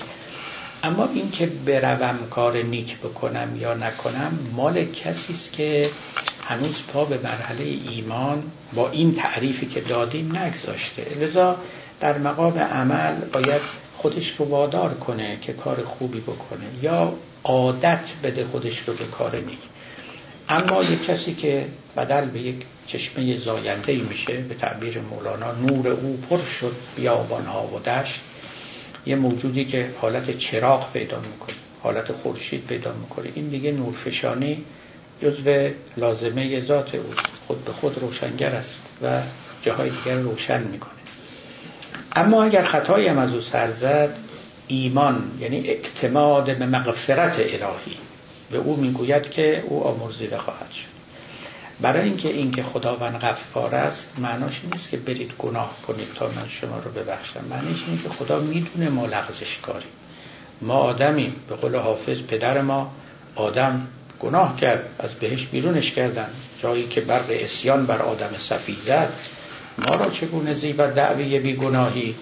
اما اینکه بروم کار نیک بکنم یا نکنم مال کسی است که هنوز پا به مرحله ایمان با این تعریفی که دادیم نگذاشته. لذا در مقام عمل باید خودش رو وادار کنه که کار خوبی بکنه یا عادت بده خودش رو به کار نیک. اما یک کسی که بدل به یک چشمه زاینده میشه به تعبیر مولانا نور او پر شد بیابان ها و دشت یه موجودی که حالت چراغ پیدا می‌کنه حالت خورشید پیدا می‌کنه. این دیگه نورفشانی جزو لازمه ذات او. خود به خود روشنگر است و جاهای دیگر روشن می‌کنه. اما اگر خطایی هم از او سر زد ایمان یعنی اعتماد به مغفرت الهی. به او می‌گوید که او آمرزیده خواهد شد. برای اینکه اینکه خداوند غفار است معناش نیست که برید گناه کنید تا من شما رو ببخشم. معنیش اینه که خدا می‌دونه ما لغزش کاری ما آدمی به قول حافظ پدر ما آدم گناه کرد از بهش بیرونش کردن. جایی که برق اسیان بر آدم صفی زد ما را چگونه زیبت دعوی بی گناهی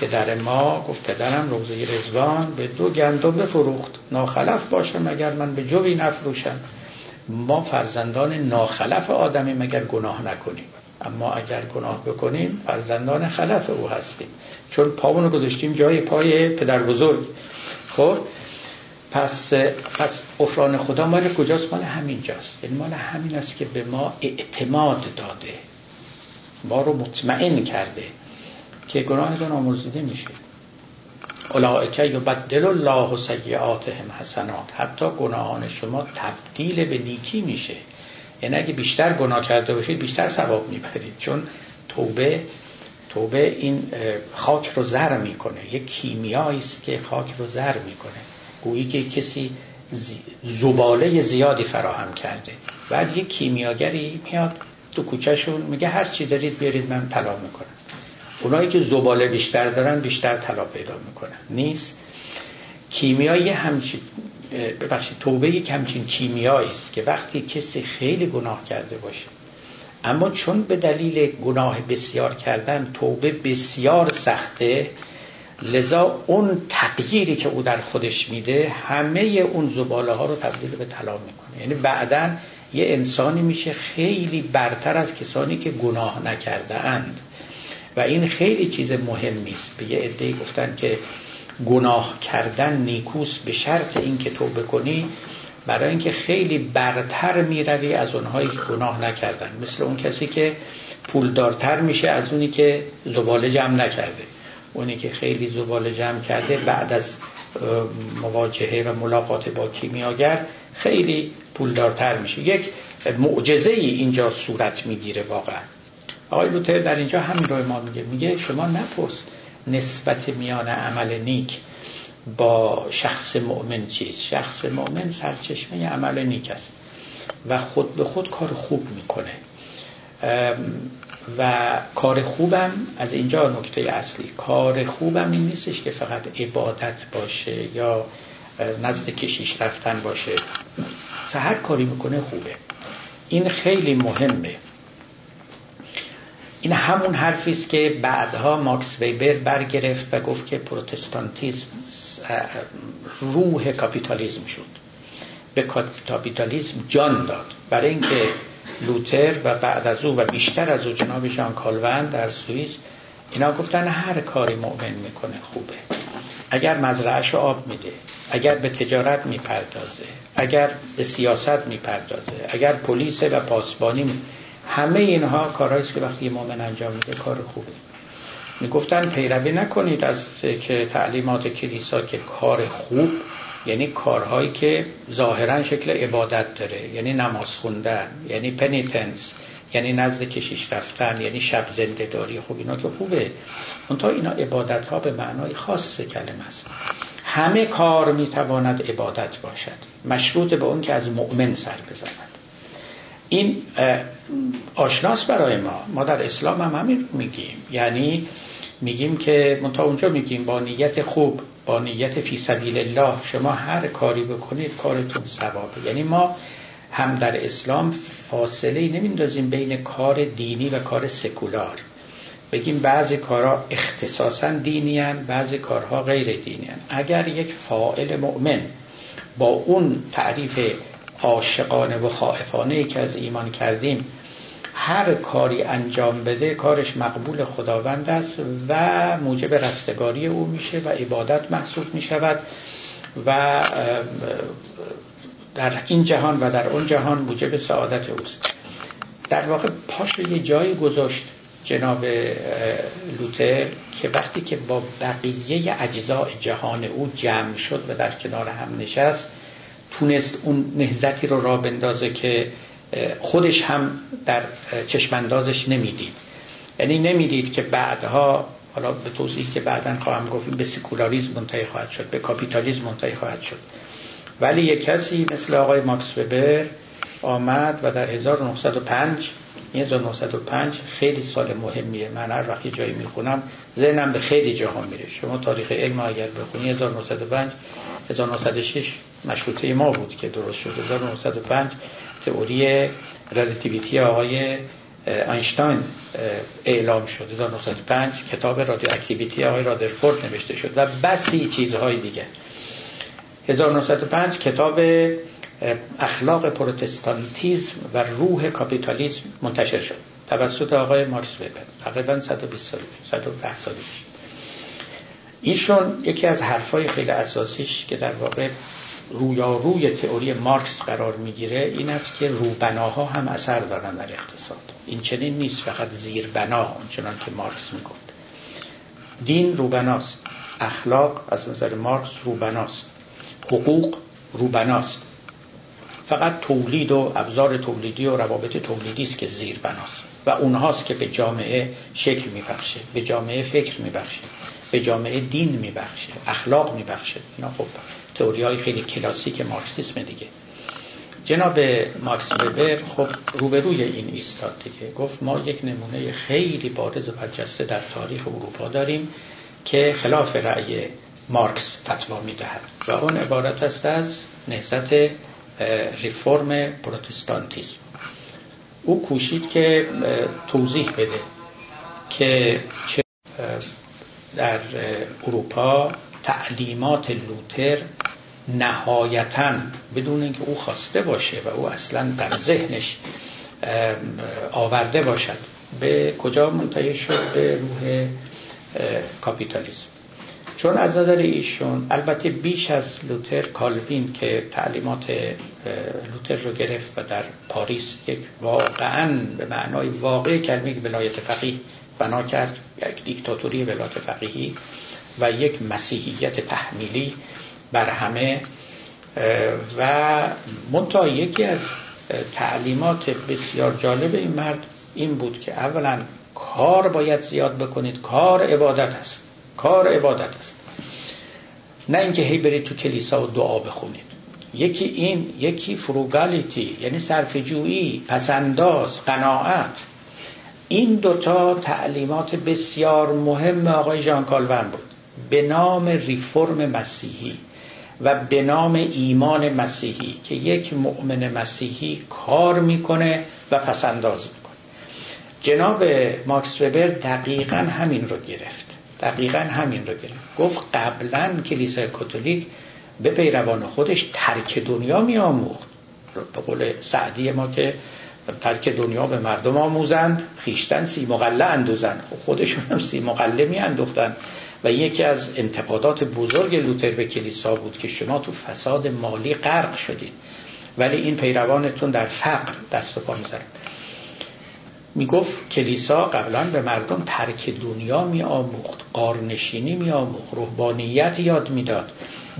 پدر ما گفت پدرم روزه رزوان به دو گندم بفروخت. ناخلف باشم اگر من به جوی نفروشم؟ ما فرزندان ناخلف آدمی مگر گناه نکنیم؟ اما اگر گناه بکنیم فرزندان خلف او هستیم. چون پامونو گذاشتیم جای پای پدر بزرگ. خب پس پس افران خدا مال کجاست؟ مال همین جاست یعنی مال همین است که به ما اعتماد داده. ما رو مطمئن کرده که گناهتون آمرزیده میشه. اولائکه یبدل الله و سیعاتهم حسنات. حتی گناهان شما تبدیل به نیکی میشه. یعنی اگه بیشتر گناه کرده باشید بیشتر ثواب می‌برید. چون توبه توبه این خاک رو زر می‌کنه. یک کیمیایی است که خاک رو زر می‌کنه. گویی که کسی زباله زیادی فراهم کرده. بعد یک کیمیاگری میاد تو کوچهشون میگه هر چی دارید بیارید من طلا می‌کنم. اونایی که زباله بیشتر دارن بیشتر طلا پیدا می‌کنن. نیست. کیمیایی همچین ببخشید توبه یک همچین کیمیایی است که وقتی کسی خیلی گناه کرده باشه اما چون به دلیل گناه بسیار کردن توبه بسیار سخته لذا اون تغییری که او در خودش میده همه اون زباله ها رو تبدیل به طلا می‌کنه. یعنی بعدا یه انسانی میشه خیلی برتر از کسانی که گناه نکرده اند و این خیلی چیز مهمی است به یه عده گفتن که گناه کردن نیکوس به شرط اینکه توبه کنی برای اینکه خیلی برتر می‌روی از اونهایی که گناه نکردن. مثل اون کسی که پولدارتر میشه از اونی که زباله جمع نکرده. اونی که خیلی زباله جمع کرده بعد از مواجهه و ملاقات با کیمیاگر خیلی پولدارتر میشه. یک معجزه ای اینجا صورت می‌گیره واقعا. آقای لوتر در اینجا همین رو ما میگه. میگه شما نپرس نسبت میان عمل نیک با شخص مؤمن چیست. شخص مؤمن سرچشمه عمل نیک است و خود به خود کار خوب می‌کنه. و کار خوبم از اینجا نکته اصلی. کار خوبم این نیستش که فقط عبادت باشه یا نزد کشیش رفتن باشه. هر کاری می‌کنه خوبه. این خیلی مهمه. این همون حرفی است که بعدها ماکس ویبر برگرفت و گفت که پروتستانتیزم روح کاپیتالیزم شد. به کاپیتالیزم جان داد. برای اینکه لوتر و بعد از او و بیشتر از او جناب ژان کالون در سوئیس اینا گفتن هر کاری مؤمن می‌کنه خوبه. اگر مزرعش آب میده اگر به تجارت می‌پردازه اگر به سیاست می‌پردازه اگر پلیس و پاسبانی همه اینها کارهایی که وقتی مؤمن انجام میده کار خوبه. می‌گفتن پیروی نکنید از که تعلیمات کلیسا که کار خوب یعنی کارهایی که ظاهرا شکل عبادت داره یعنی نماز خوندن یعنی پنیتنس یعنی نزد کشیش رفتن یعنی شب زنده داری خوب اینا که خوبه. تا اینا عبادت ها به معنای خاص کلمه است. همه کار می‌تواند عبادت باشد. مشروط به اون که از مؤمن سر بزند. این آشناس برای ما. ما در اسلام هم همین میگیم. یعنی میگیم که منتها اونجا میگیم با نیت خوب با نیت فی سبیل الله شما هر کاری بکنید کارتون ثوابه. یعنی ما هم در اسلام فاصله نمیندازیم بین کار دینی و کار سکولار. بگیم بعضی کارها اختصاصا دینی هن بعضی کارها غیر دینی هن. اگر یک فائل مؤمن با اون تعریف عاشقانه و خائفانه که از ایمان کردیم هر کاری انجام بده کارش مقبول خداوند است و موجب رستگاری او میشه و عبادت محسوب می شود و در این جهان و در اون جهان موجب سعادت اوست در واقع پاش یه جایی گذاشت جناب لوتر که وقتی که با بقیه اجزاء جهان او جمع شد و در کنار هم نشست تونست اون نهضتی رو راه بندازه که خودش هم در چشم‌اندازش نمی‌دید. یعنی نمی‌دید که بعدها حالا به توضیحی که بعدا خواهم گفت به سکولاریزم منتهی خواهد شد به کاپیتالیزم منتهی خواهد شد. ولی یک کسی مثل آقای ماکس وبر آمد و در 1905 1905 خیلی سال مهمیه. من هر وقت جایی می‌خونم ذهنم به خیلی جاها میره. شما تاریخ علم اگر بخونی 1905 1906 مشروطه ما بود که درست شد. 1905 تئوری رلاتیویتی آقای اینشتین اعلام شد. 1905 کتاب رادیواکتیویتی آقای رادرفورد نوشته شد و بسی چیزهای دیگه. 1905 کتاب اخلاق پروتستانتیزم و روح کاپیتالیسم منتشر شد. توسط آقای مارکس وبر تقریبا 120 سال 110 سال ایشون یکی از حرفای خیلی اساسیش که در واقع رویاروی تئوری مارکس قرار می‌گیره این است که روبناها هم اثر دارن در اقتصاد. این چنین نیست فقط زیربنا چنان که مارکس می‌گفت. دین روبناست. اخلاق از نظر مارکس روبناست. حقوق روبناست. فقط تولید و ابزار تولیدی و روابط تولیدی است که زیر بناست و اونهاست که به جامعه شکل میبخشه به جامعه فکر میبخشه به جامعه دین میبخشه اخلاق میبخشه. اینا خب تئوری های خیلی کلاسیک مارکسیسم دیگه. جناب مارکس وبر خب روبروی این ایستاد دیگه. گفت ما یک نمونه خیلی بارز و برجسته در تاریخ اروپا داریم که خلاف رأی مارکس فتوا می‌دهد. و اون عبارت است از نهضت ریفرم پروتستانتیسم. او کوشید که توضیح بده که چه در اروپا تعلیمات لوتر نهایتا بدون اینکه او خواسته باشه و او اصلا در ذهنش آورده باشد به کجا منتهی شد؟ به روح کاپیتالیسم. چون از نظر ایشون البته بیش از لوتر کالوین که تعلیمات لوتر رو گرفت و در پاریس یک واقعا به معنای واقعی کلمه ولایت فقیه بنا کرد یک دیکتاتوری ولایت فقیهی و یک مسیحیت تحمیلی بر همه و منتها یکی از تعلیمات بسیار جالب این مرد این بود که اولا کار باید زیاد بکنید کار عبادت است. کار عبادت است. نه اینکه هی برید تو کلیسا و دعا بخونید. یکی این یکی فروگالیتی یعنی صرفجویی پسنداز قناعت. این دوتا تعلیمات بسیار مهم آقای ژان کالون بود. به نام ریفرم مسیحی و به نام ایمان مسیحی که یک مؤمن مسیحی کار می‌کنه و پسنداز می‌کنه. جناب ماکس وبر دقیقا همین رو گرفت. دقیقا همین رو گرفت. گفت قبلا کلیسای کاتولیک به پیروان خودش ترک دنیا می آموخت به قول سعدی ما که ترک دنیا به مردم آموزند خیشتن سی مقله اندوزند. خب خودشون هم سی مقله می اندوختن و یکی از انتقادات بزرگ لوتر به کلیسا بود که شما تو فساد مالی غرق شدید. ولی این پیروانتون در فقر دست و پا می‌گفت کلیسا قبلا به مردم ترک دنیا می آموخت قارنشینی می آموخت روحانیت یاد می‌داد.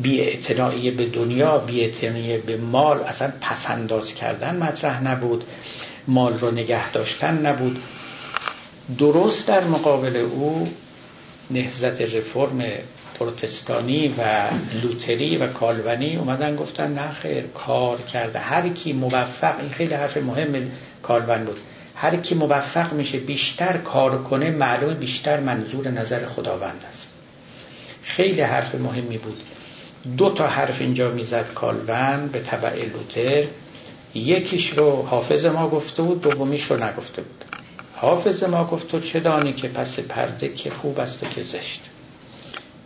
بی به دنیا بی به مال اصلا پسنداز کردن مطرح نبود. مال رو نگه داشتن نبود. درست در مقابل او نهزت رفرم پروتستانی و لوتری و کالونی اومدن گفتن نه خیر کار کرده. هر کی موفق این خیلی حرف مهم کالون بود. هر کی موفق میشه بیشتر کار کنه معلوم بیشتر منظور نظر خداوند است. خیلی حرف مهمی بود. دو تا حرف اینجا می‌زد کالون به طبع لوتر. یکیش رو حافظ ما گفته بود دومیش رو نگفته بود. حافظ ما گفت تو چه دانی که پس پرده که خوب است و که زشت.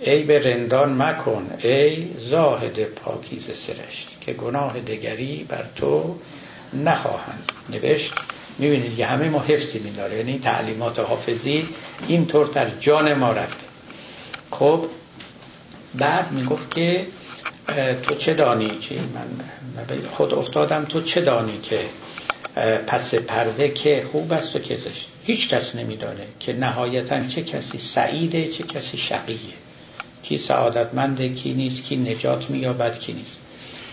ای به رندان مکن ای زاهد پاکیز سرشت که گناه دگری بر تو نخواهند نوشت. می‌بینید که همه ما حفظی میداره یعنی تعلیمات حافظی اینطور در جان ما رفته. خب بعد می‌گفت که تو چه دانی؟ که من خود افتادم. تو چه دانی که پس پرده که خوب است و که زشت؟ هیچ کس نمیدانه که نهایتا چه کسی سعیده چه کسی شقیه. کی سعادتمنده کی نیست کی نجات مییابد کی نیست.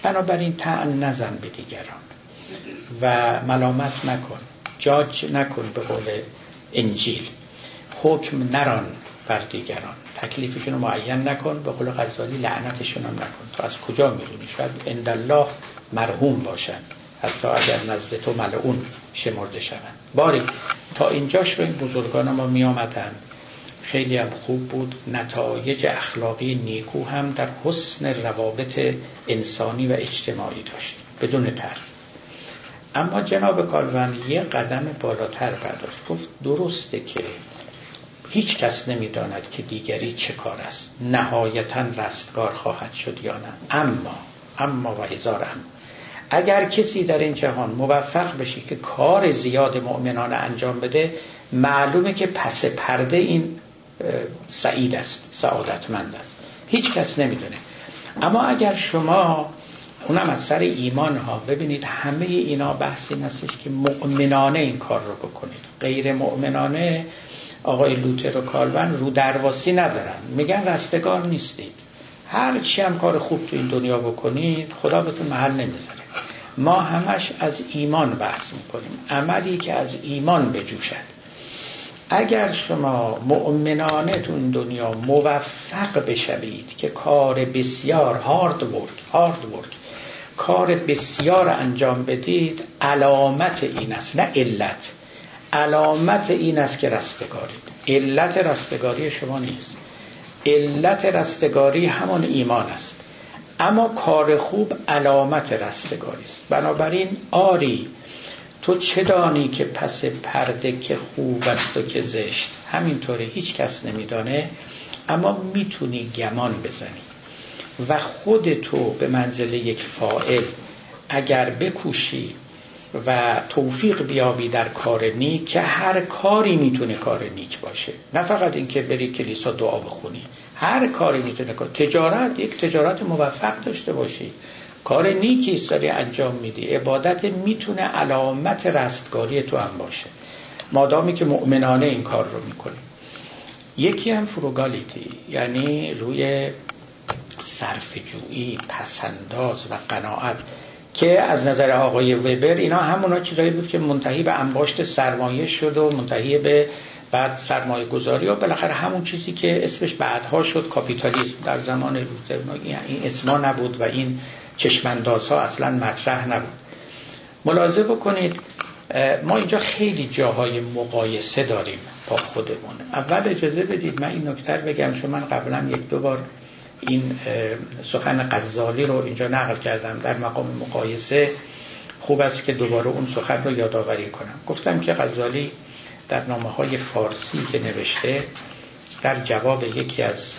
بنابراین تعن نزن به دیگران. و ملامت نکن. جاج نکن به قول انجیل. حکم نران بر دیگران. تکلیفشون رو معین نکن به قول غزالی لعنتشون هم نکن. تو از کجا می‌دونی شاید اندالله مرحوم باشن. حتی اگر نزد تو ملعون شمرده شوند. باری تا اینجاش رو این بزرگان ما می آمدن خیلی هم خوب بود. نتایج اخلاقی نیکو هم در حسن روابط انسانی و اجتماعی داشت. بدون تر اما جناب کالون یه قدم بالاتر برداشت. گفت درسته که هیچ کس نمی‌داند که دیگری چه کار است. نهایتا رستگار خواهد شد یا نه. اما اما و هزار اما اگر کسی در این جهان موفق بشه که کار زیاد مؤمنان انجام بده معلومه که پس پرده این سعید است سعادتمند است. هیچ کس نمی‌دونه. اما اگر شما اونم از سر ایمان ها ببینید همه اینا بحثی هستش که مؤمنانه این کار رو بکنید. غیر مؤمنانه آقای لوتر و کالون رو درواسی ندارن. میگن رستگار نیستید. هر چی هم کار خوب تو این دنیا بکنید خدا بهتون محل نمی‌ذاره. ما همش از ایمان بحث می‌کنیم. عملی که از ایمان بجوشد. اگر شما مؤمنانه تو این دنیا موفق بشوید که کار بسیار هارد ورک هارد ورک کار بسیار انجام بدید علامت این است نه علت. علامت این است که رستگاری علت رستگاری شما نیست. علت رستگاری همون ایمان است. اما کار خوب علامت رستگاری است. بنابراین آری تو چه دانی که پس پرده که خوب است و که زشت؟ همینطوره هیچ کس نمیدانه اما می‌تونی گمان بزنی. و خود تو به منزل یک فائل اگر بکوشی و توفیق بیابی در کار نیک که هر کاری می‌تونه کار نیک باشه. نه فقط اینکه بری کلیسا دعا بخونی. هر کاری می‌تونه کار تجارت یک تجارت موفق داشته باشی. کار نیکی داری انجام میدی. عبادت می‌تونه علامت رستگاری تو هم باشه. مادامی که مؤمنانه این کار رو می‌کنی یکی هم فروگالیتی یعنی روی صرفجویی پسنداز و قناعت که از نظر آقای وبر اینا همونا چیزایی بود که منتهی به انباشت سرمایه شد و منتهی به بعد سرمایه گذاری و بالاخره همون چیزی که اسمش بعدها شد کاپیتالیسم. در زمان این اسما نبود و این چشمندازها اصلا مطرح نبود. ملاحظه بکنید ما اینجا خیلی جاهای مقایسه داریم با خودمون. اول اجازه بدید من این نکتر بگم چون من قبلا یک دو بار این سخن غزالی رو اینجا نقل کردم در مقام مقایسه خوب است که دوباره اون سخن رو یادآوری کنم. گفتم که غزالی در نامه های فارسی که نوشته در جواب یکی از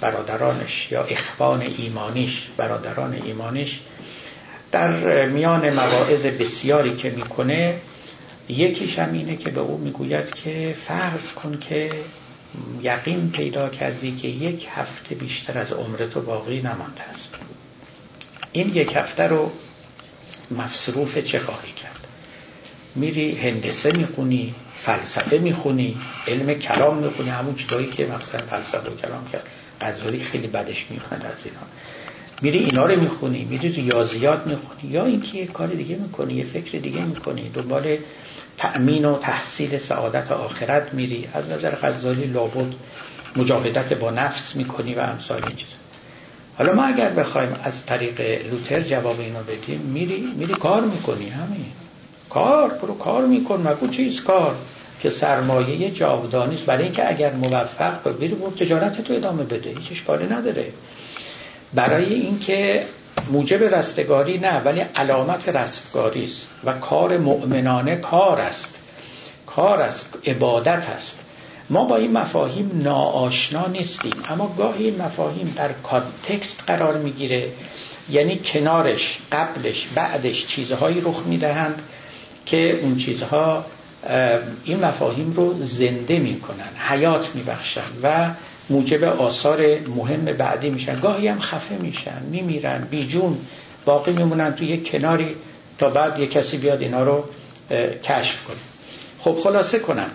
برادرانش یا اخوان ایمانیش برادران ایمانیش در میان مواعظ بسیاری که می‌کنه یکیش هم اینه که به او می‌گوید که فرض کن که یقین پیدا کردی که یک هفته بیشتر از عمرتو باقی نمانده است. این یک هفته رو مصروف چه خواهی کرد؟ میری هندسه می‌خونی فلسفه می‌خونی علم کلام می‌خونی همون چیزایی که مثلا فلسفه و کلام کرد. غزالی خیلی بدش می‌خواد از اینا. میری اینا رو می‌خونی میری ریاضیات می‌خونی. یا اینکه یه کار دیگه می‌کنی یه فکر دیگه می‌کنی دنبال تأمین و تحصیل سعادت آخرت میری. از نظر غزالی لابد مجاهدت با نفس می‌کنی و امثال این چیز حالا ما اگر بخوایم از طریق لوتر جواب اینو بدیم میری میری کار می‌کنی همین. کار برو کار میکن. مگو چیز کار؟ که سرمایه جاودانی است. برای اینکه اگر موفق بری برو تجارت تو ادامه بده. هیچ اشکالی نداره. برای اینکه موجب رستگاری نه ولی علامت رستگاری است و کار مؤمنانه کار است. کار است عبادت است. ما با این مفاهیم ناآشنا نیستیم اما گاهی این مفاهیم در کانتکست قرار می‌گیره. یعنی کنارش قبلش بعدش چیزهایی رخ می‌دهند که اون چیزها این مفاهیم رو زنده می‌کنن حیات میبخشن و موجب آثار مهم بعدی میشن. گاهی هم خفه میشن میمیرن بیجون باقی میمونن تو یک کناری تا بعد یک کسی بیاد اینا رو کشف کنه. خب خلاصه کنم.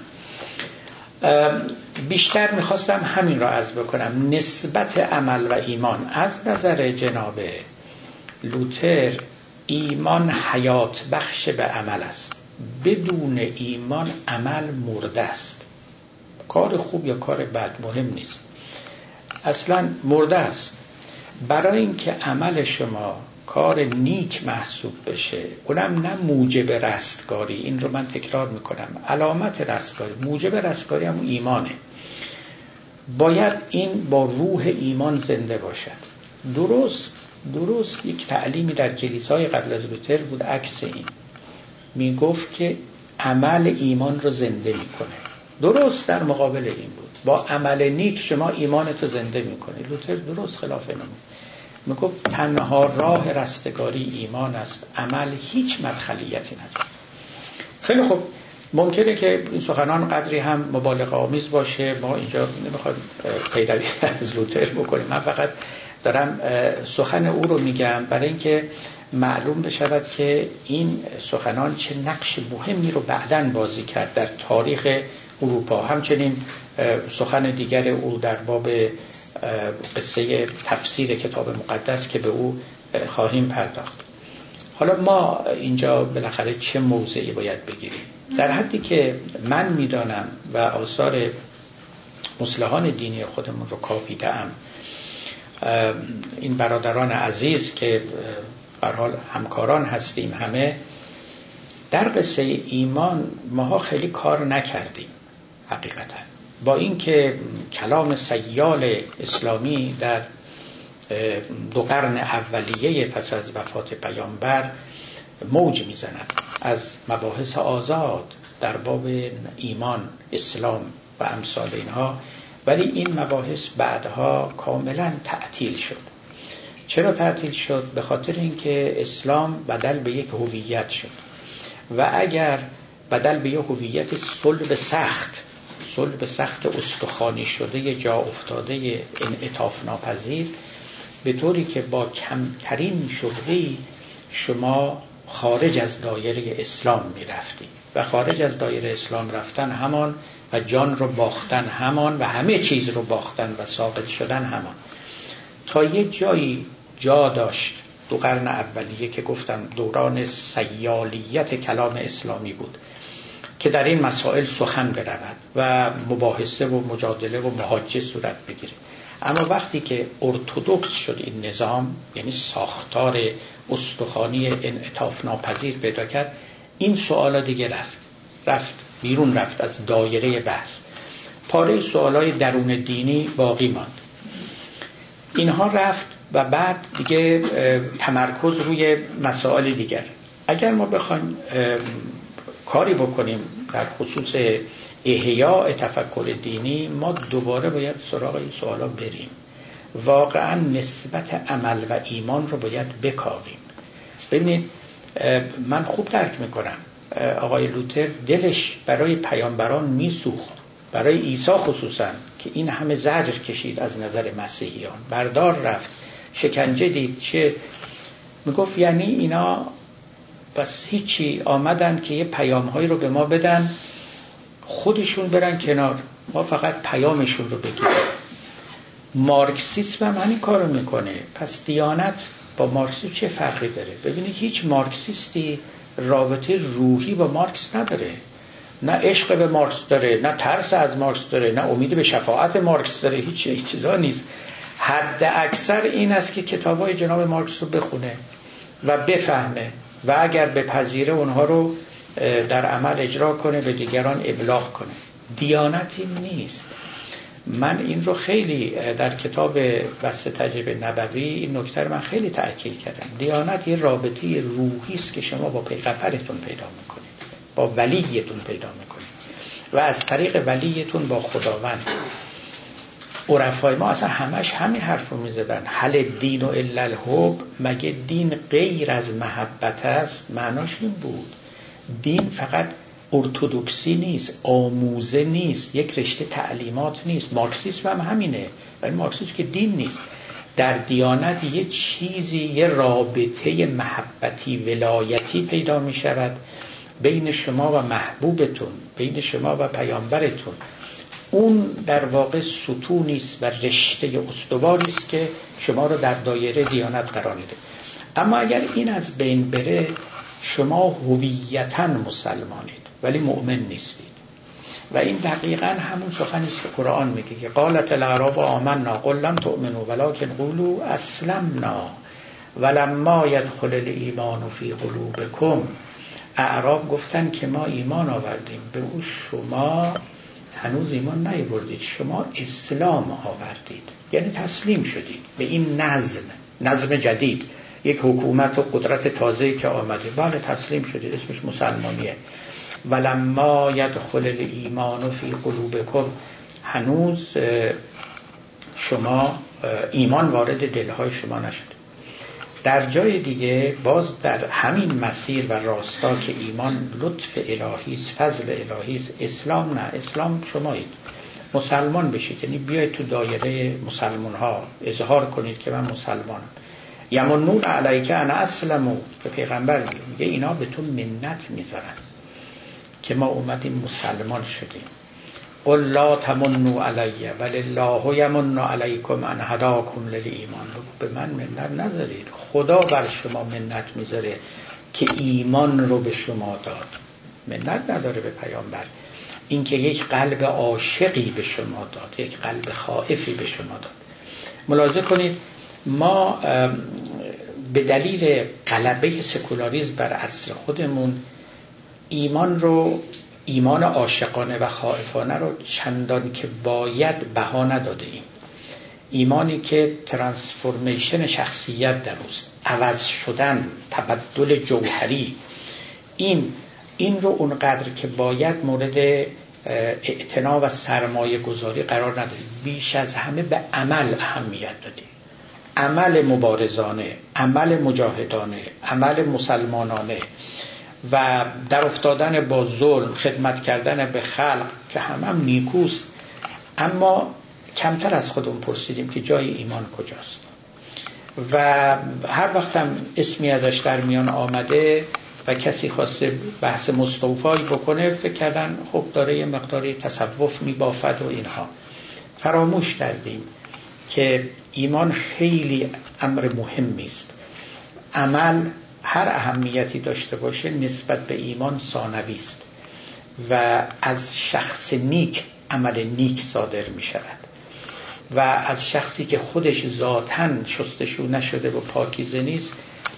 بیشتر می‌خواستم همین را عرض بکنم. نسبت عمل و ایمان. از نظر جناب لوتر ایمان حیات بخش به عمل است. بدون ایمان عمل مرده است. کار خوب یا کار بد مهم نیست. اصلا مرده است. برای اینکه عمل شما کار نیک محسوب بشه اونم نه موجب رستگاری. این رو من تکرار می‌کنم. علامت رستگاری. موجب رستگاری هم ایمانه. باید این با روح ایمان زنده باشد. درست درست یک تعلیمی در کلیسای قبل از لوتر بود عکس این. می‌گفت که عمل ایمان رو زنده می‌کنه. درست در مقابل این بود. با عمل نیک شما ایمانتو زنده می‌کنی لوتر درست خلاف اینو می‌گفت. تنها راه رستگاری ایمان است. عمل هیچ مدخلیتی نداره. خیلی خوب. ممکنه که این سخنان قدری هم مبالغه آمیز باشه. ما اینجا نمی‌خوایم پیروی از لوتر بکنیم. من فقط دارم سخن او رو میگم. برای اینکه معلوم بشود که این سخنان چه نقش مهمی رو بعدا بازی کرد در تاریخ اروپا. همچنین سخن دیگر او در باب قصه تفسیر کتاب مقدس که به او خواهیم پرداخت. حالا ما اینجا بالاخره چه موضعی باید بگیریم؟ در حدی که من می‌دانم و آثار مسلحان دینی خودمون رو کافی دهم این برادران عزیز که حال همکاران هستیم همه در قصه ایمان ماها خیلی کار نکردیم. حقیقتا. با اینکه کلام سیال اسلامی در دو قرن اولیه پس از وفات پیامبر موج می‌زند. از مباحث آزاد در باب ایمان اسلام و امثال اینها. ولی این مباحث بعدها کاملا تعطیل شد. چرا تعطیل شد؟ به خاطر اینکه اسلام بدل به یک هویت شد. و اگر بدل به یک هویت صلب سخت صلب سخت استخوانی شده جا افتاده انعطاف ناپذیر به طوری که با کمترین شبهه شما خارج از دایره اسلام می رفتی و خارج از دایره اسلام رفتن همان و جان رو باختن همان و همه چیز رو باختن و ساقط شدن همان. تا یه جایی جا داشت دو قرن اولیه که گفتم دوران سیالیت کلام اسلامی بود. که در این مسائل سخن برود و مباحثه و مجادله و محاجه صورت بگیره. اما وقتی که ارتودکس شد این نظام یعنی ساختار استخوانی انعطاف ناپذیر پیدا کرد این سوالا دیگه رفت. رفت بیرون رفت از دایره بحث. پاره سوالای درون دینی باقی ماند. اینها رفت و بعد دیگه تمرکز روی مسائل دیگر. اگر ما بخوایم کاری بکنیم در خصوص احیاء تفکر دینی ما دوباره باید سراغ این سوالا بریم. واقعا نسبت عمل و ایمان رو باید بکاویم. ببینید من خوب درک می‌کنم. آقای لوتر دلش برای پیامبران میسوخت. برای عیسی خصوصا که این همه زجر کشید از نظر مسیحیان. بردار رفت. شکنجه دید چه؟ می‌گفت یعنی اینا بس هیچی آمدن که یه پیامهایی رو به ما بدن خودشون برن کنار. ما فقط پیامشون رو بگیریم مارکسیسم هم همین کارو می‌کنه. پس دیانت با مارکسیسم چه فرقی داره؟ ببینید هیچ مارکسیستی رابطه روحی با مارکس نداره. نه عشق به مارکس داره نه ترس از مارکس داره نه امید به شفاعت مارکس داره. هیچ چیزا نیست. حد اکثر این است که کتاب های جناب مارکس رو بخونه و بفهمه. و اگر به پذیره اونها رو در عمل اجرا کنه به دیگران ابلاغ کنه. دیانتی نیست. من این رو خیلی در کتاب بست تجربه نبوی این نکته من خیلی تأکید کردم. دیانت یه رابطه روحی است که شما با پیغمبرتون پیدا می‌کنید. با ولیتون پیدا می‌کنید. و از طریق ولیتون با خداوند. عرفای ما اصلا همش همین حرف رو می‌زدن. حل دین و الا الحب مگه دین غیر از محبت است؟ معناش این بود. دین فقط ارتودکسی نیست آموزه نیست یک رشته تعلیمات نیست. مارکسیسم هم همینه ولی مارکسیسم که دین نیست. در دیانت یه چیزی یه رابطه محبتی ولایتی پیدا می شود بین شما و محبوبتون بین شما و پیامبرتون. اون در واقع ستونی است و رشته استواری است که شما رو در دایره دیانت قرار میده. اما اگر این از بین بره شما هویتا مسلمانید ولی مؤمن نیستید. و این دقیقا همون سخنی است که قرآن میگه که قالت الاعراب آمنا قل لم تؤمنوا ولكن قولوا اسلمنا ولما يدخل الايمان فی قلوبکم. اعراب گفتن که ما ایمان آوردیم به او شما هنوز ایمان نیاوردید. شما اسلام آوردید. یعنی تسلیم شدید. به این نظم نظم جدید. یک حکومت و قدرت تازه که آمده. بله تسلیم شدید. اسمش مسلمانیه. ولما یدخل ایمان فی قلوبکم. هنوز شما ایمان وارد دلهای شما نشده. در جای دیگه باز در همین مسیر و راستا که ایمان لطف الهی است فضل الهی است اسلام نه اسلام شمایید. مسلمان بشید. یعنی بیاید تو دایره مسلمان ها اظهار کنید که من مسلمانم. یمنون علیک انا اسلمو به پیغمبر میگه اینا به تو منت می‌ذارن که ما اومدیم مسلمان شدیم. قل لا تمنو علیه ولی الله یمن علیکم ان هداکم ایمان به من منت نذارید. خدا بر شما منت می‌ذاره که ایمان رو به شما داد. منت نداره به پیامبر. اینکه یک قلب عاشقی به شما داد یک قلب خائفی به شما داد. ملاحظه کنید ما به دلیل قلبه سکولاریزم بر عصر خودمون ایمان رو ایمان عاشقانه و خائفانه رو چندان که باید بها نداده ایم. ایمانی که ترانسفورمیشن شخصیت در اوست عوض شدن تبدل جوهری این این رو اونقدر که باید مورد اعتنا و سرمایه گذاری قرار ندادیم بیش از همه به عمل اهمیت دادیم. عمل مبارزانه عمل مجاهدانه عمل مسلمانانه. و در افتادن با ظلم خدمت کردن به خلق که هم هم نیکوست. اما کمتر از خودمون پرسیدیم که جای ایمان کجاست. و هر وقت هم اسمی ازش در میان آمده و کسی خواسته بحث مستوفایی بکنه فکر کردن خب داره یه مقداری تصوف میبافد و اینها. فراموش کردیم که ایمان خیلی امر مهمی است عمل هر اهمیتی داشته باشه نسبت به ایمان ثانوی است و از شخص نیک عمل نیک صادر می شود و از شخصی که خودش ذاتا شستشو نشده و پاکیزه نیست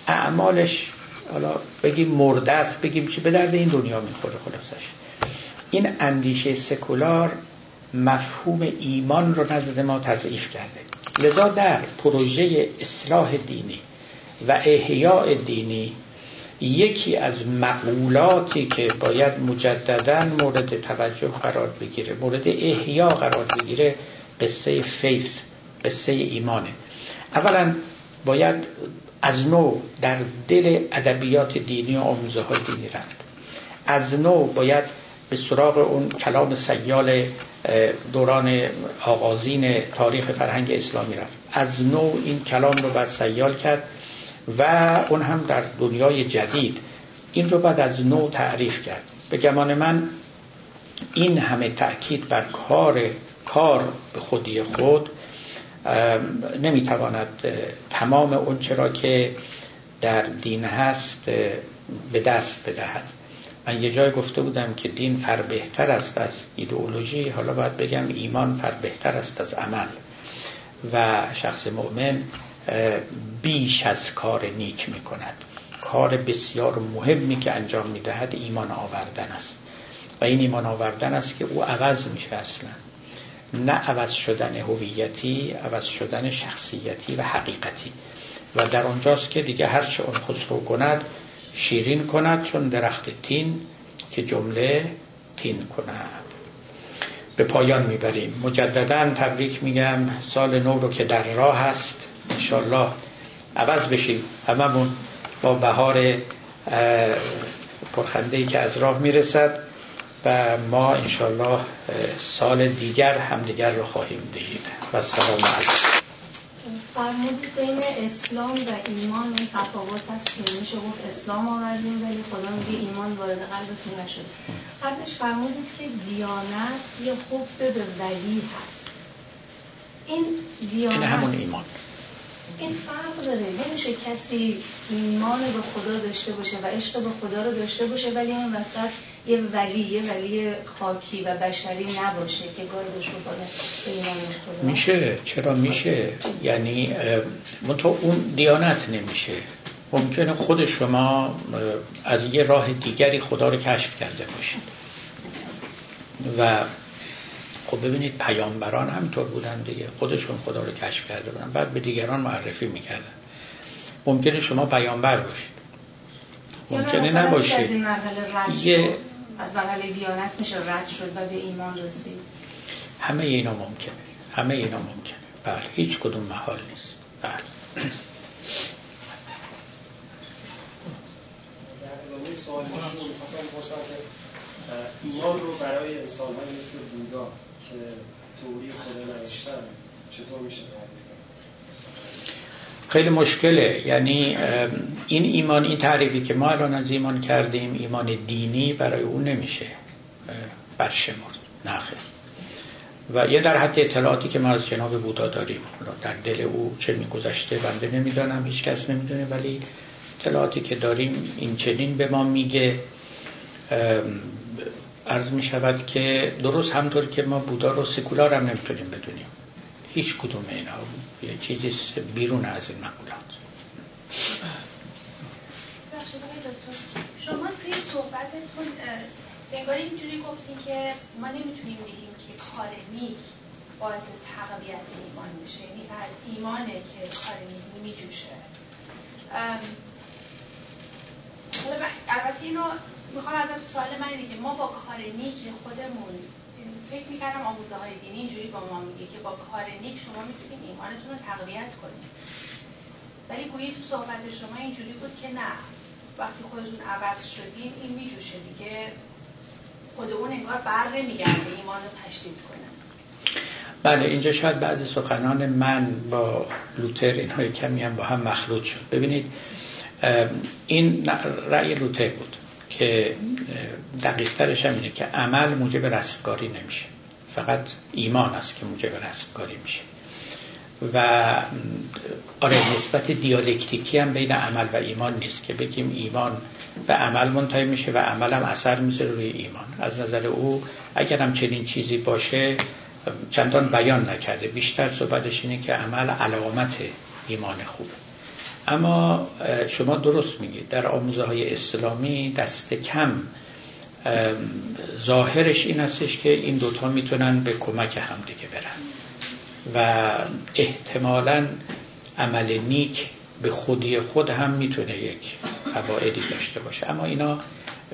اعمالش حالا بگیم مرده است بگیم چی به درد این دنیا می‌خوره خلاصش. این اندیشه سکولار مفهوم ایمان رو نزد ما تضعیف کرده. لذا در پروژه اصلاح دینی و احیاء دینی یکی از مقولاتی که باید مجددا مورد توجه قرار بگیره مورد احیا قرار بگیره قصه فیث قصه ایمانه. اولا باید از نو در دل ادبیات دینی و آموزه های دینی رفت. از نو باید به سراغ اون کلام سیال دوران آغازین تاریخ فرهنگ اسلامی رفت. از نو این کلام رو باید سیال کرد و اون هم در دنیای جدید. این رو باید از نو تعریف کرد. به گمان من این همه تأکید بر کار کار به خودی خود نمی‌تواند تمام اون چرا که در دین هست به دست بدهد. من یه جای گفته بودم که دین فر بهتر است از ایدئولوژی. حالا باید بگم ایمان فر بهتر است از عمل. و شخص مؤمن بیش از کار نیک می کند کار بسیار مهمی که انجام می دهد ایمان آوردن است. و این ایمان آوردن است که او عوض میشه اصلا. نه عوض شدن هویتی عوض شدن شخصیتی و حقیقتی. و در آنجاست که دیگه هرچه اون خسرو کند شیرین کند چون درخت تین که جمله تین کند. به پایان می‌بریم. مجددا تبریک میگم. سال نو رو که در راه هست انشالله عوض بشیم. هممون با بهار پرخنده که از راه می‌رسد و ما انشالله سال دیگر همدیگر رو خواهیم دید. و سلام علیکم. فرمودید بین اسلام و ایمان این تفاوت هست که میشه گفت اسلام آوردیم ولی خدا میگه ایمان وارد قلبتون نشد. قبلش فرمودید که دیانت یه حب به ولی هست. این دیانت این همون ایمان. این فرق داره. نمیشه کسی ایمان به خدا داشته باشه و عشق به خدا رو داشته باشه ولی اون وسط یه ولی یه ولی خاکی و بشری نباشه که گاردش بکنه به ایمان خدا. میشه؟ چرا میشه؟ یعنی تو اون دیانت نمیشه. ممکنه خود شما از یه راه دیگری خدا رو کشف کرده باشید. و خب ببینید پیامبران همینطور بودن دیگه. خودشون خدا رو کشف کرده بودن. بعد به دیگران معرفی می‌کردن. ممکنه شما پیامبر باشید. ممکنه نباشید. از این یه از مرحله دیانت میشه رد شد و به ایمان رسید. همه اینا ممکنه. همه اینا ممکنه. بله هیچ کدوم محال نیست. بله. ایمان رو برای انسان مثل بودا که توری خدا نوشتن چطور میشه خیلی مشکله. یعنی این ایمان این تعریفی که ما الان از ایمان کردیم ایمان دینی برای اون نمیشه. برشمرد. نخیر و یه در حد اطلاعاتی که ما از جناب بودا داریم. در دل او چه میگذشته بنده نمی‌دانم هیچ کس نمی‌دونه ولی اطلاعاتی که داریم این چنین به ما میگه. عرض می شود که درست همطور که ما بودا رو سکولار هم نمی‌تونیم بدونیم. هیچ کدوم اینا یه چیزی بیرون از این مقولات. شما توی صحبتتون انگار اینجوری گفتین که ما نمی‌تونیم بگیم که کار نیک باعث تقویت ایمان میشه. یعنی از ایمانه که کار نیک میجوشه. البته اینو می‌خوام ازت سوال من اینه که ما با کار نیک خودمون فکر می‌کردم آموزه های دینی اینجوری با ما میگه که با کار نیک شما می‌تونید ایمانتون رو تقویت کنید. ولی گویی تو صحبت شما اینجوری بود که نه. وقتی خودتون عوض شدین این میجوشه دیگه. خود اون انگار بر نمیگرده ایمان رو تشدید کنه. بله اینجا شاید بعضی سخنان من با لوتر اینهای کمی هم با هم مخلوط شد. ببینید این رأی لوتر بود. که دقیقترش هم اینه که عمل موجب رستگاری نمیشه. فقط ایمان است که موجب رستگاری میشه. و آره نسبت دیالکتیکی هم بین عمل و ایمان نیست که بگیم ایمان به عمل منتهی میشه و عمل هم اثر می‌ذاره روی ایمان. از نظر او اگر هم چنین چیزی باشه چندان بیان نکرده. بیشتر صحبتش اینه که عمل علامت ایمان خوبه. اما شما درست میگید. در آموزه های اسلامی دست کم ظاهرش این هستش که این دوتا می‌تونن به کمک هم دیگه برن. و احتمالا عمل نیک به خودی خود هم می‌تونه یک فوایدی داشته باشه. اما اینا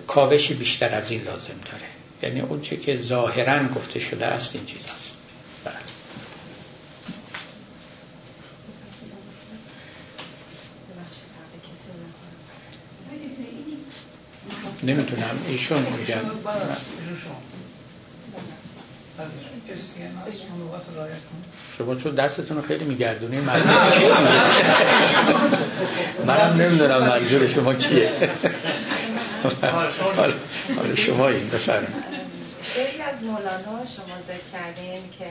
کاوشی بیشتر از این لازم داره. یعنی اون چی که ظاهرا گفته شده است این چیز هست بله. نمی‌تونم. ایشون میگم شما. چون دستتون خیلی میگردونی منظور چیه منم نمی‌دونم منظور شما کیه حالا شما این بفرمایید. خیلی از مولانا شما ذکر کردین که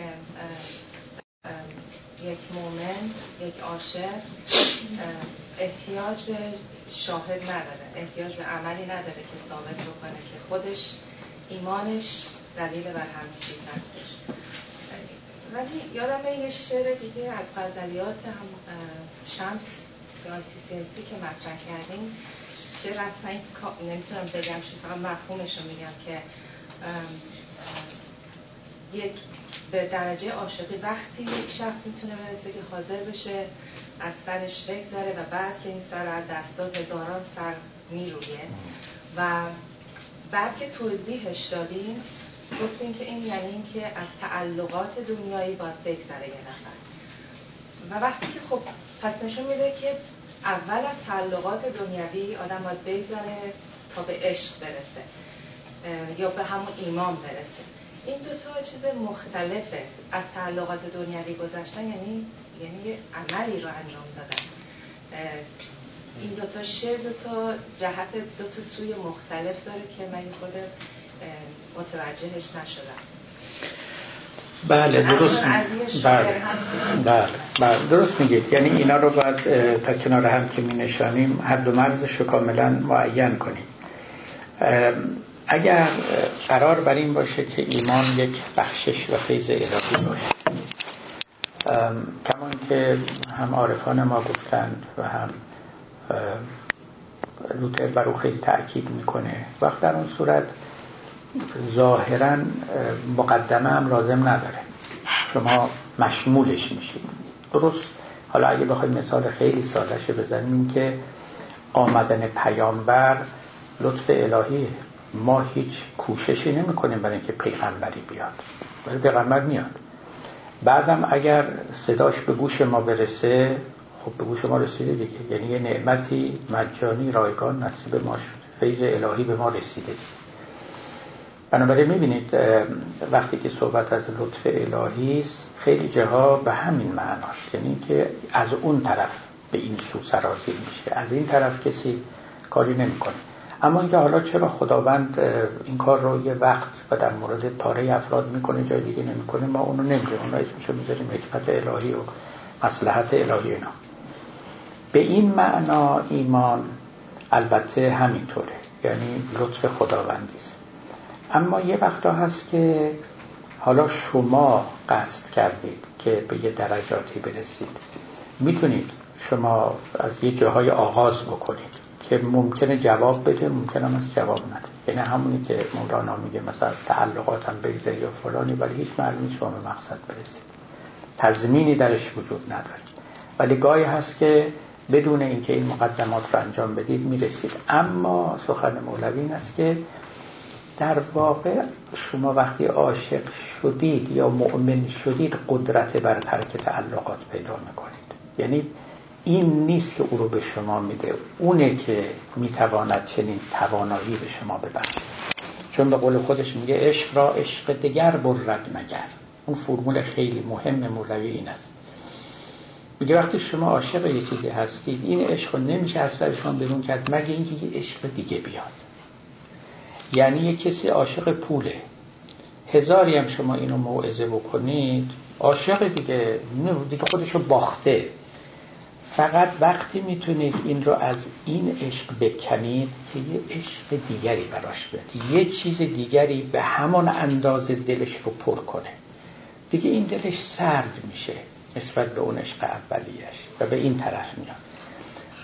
یک مومن یک عاشق احتیاج به شاهد نداره احتیاج به عملی نداره که ثابت بکنه که خودش ایمانش دلیل بر همه چیز هستش. ولی یادم یه شعر دیگه از غزلیات هم شمس سیاسی که مطرح کردیم. شعر اصلا نمی‌تونم بگم فقط مفهومش رو میگم که یک به درجه عاشقی. وقتی یک شخص می‌تونه برسه که حاضر بشه از سرش بگذره و بعد که این سر از دستات هزاران سر میرویه. و بعد که توضیحش دادیم گفتیم که این یعنی این که از تعلقات دنیایی باید بگذره یه نفر. و وقتی که خب پس نشون میده که اول از تعلقات دنیوی آدم باید بگذره تا به عشق برسه یا به همون ایمان برسه. این دوتا چیز مختلفه. از تعلقات دنیوی گذشتن یعنی یعنی یه عملی رو انجام دادن. این دوتا شعر دوتا جهت دوتا سوی مختلف داره که من خود متوجهش نشدم. بله درست بله. بله بله درست میگید. یعنی اینا رو باید تا کنار هم که می نشانیم حد و مرزش رو کاملا معین کنیم. اگر قرار بر این باشه که ایمان یک بخشش و فیض الهی باشه. کمان که هم عارفان ما گفتند و هم لوتر بر او خیلی تأکید می‌کنه. وقت در اون صورت ظاهرا مقدمه هم لازم نداره. شما مشمولش میشید. درست. حالا اگه بخوایم مثال خیلی سادهش بزنیم که آمدن پیامبر لطف الهی ما هیچ کوششی نمی کنیم برای اینکه پیغمبری بیاد. ولی پیغمبر میاد. بعدم اگر صداش به گوش ما برسه خب به گوش ما رسیده دیگه. یعنی یه نعمتی مجانی رایگان نصیب ما شده فیض الهی به ما رسیده. بنابراین می‌بینید وقتی که صحبت از لطف الهی است خیلی جاها به همین معناست. یعنی که از اون طرف به این سو سرازیر میشه. از این طرف کسی کاری نمی‌کنه. اما اینکه حالا چرا خداوند این کار رو یه وقت و در مورد پاره افراد می‌کنه جای دیگه نمی‌کنه ما اونو نمیگیم اون اسمشو می‌ذاریم حکمت الهی و مصلحت الهی اینا. به این معنا ایمان البته همینطوره یعنی لطف خداوندی است. اما یه وقتا هست که حالا شما قصد کردید که به یه درجاتی برسید. می‌تونید شما از یه جاهای آغاز بکنید. که ممکنه جواب بده ممکنه هم از جواب نده. یعنی همونی که مولانا میگه مثلا از تعلقاتم بگذاری یا فلانی ولی هیچ معلومی شما به مقصد برسید. تضمینی درش وجود نداره. ولی گاهی هست که بدون اینکه این مقدمات رو انجام بدید می‌رسید. اما سخن مولوی این است که در واقع شما وقتی عاشق شدید یا مؤمن شدید قدرت بر ترک تعلقات پیدا می‌کنید. یعنی این نیست که او رو به شما میده. اونه که می‌تواند چنین توانایی به شما ببخشه. چون به قول خودش میگه عشق را عشق دگر برد مگر. اون فرمول خیلی مهم مولوی این است. میگه وقتی شما عاشق یه چیزی هستید این عشق رو نمیشه از سرشان برون کرد مگه اینکه یه عشق دیگه بیاد. یعنی یه کسی عاشق پوله. هزاری هم شما اینو موعظه بکنید عاشق دیگه دیگه خودشو باخته. فقط وقتی می‌تونید این رو از این عشق بکنید که یه عشق دیگری براش بده یه چیز دیگری به همان اندازه دلش رو پر کنه. دیگه این دلش سرد میشه نسبت به اون عشق اولیش و به این طرف میاد.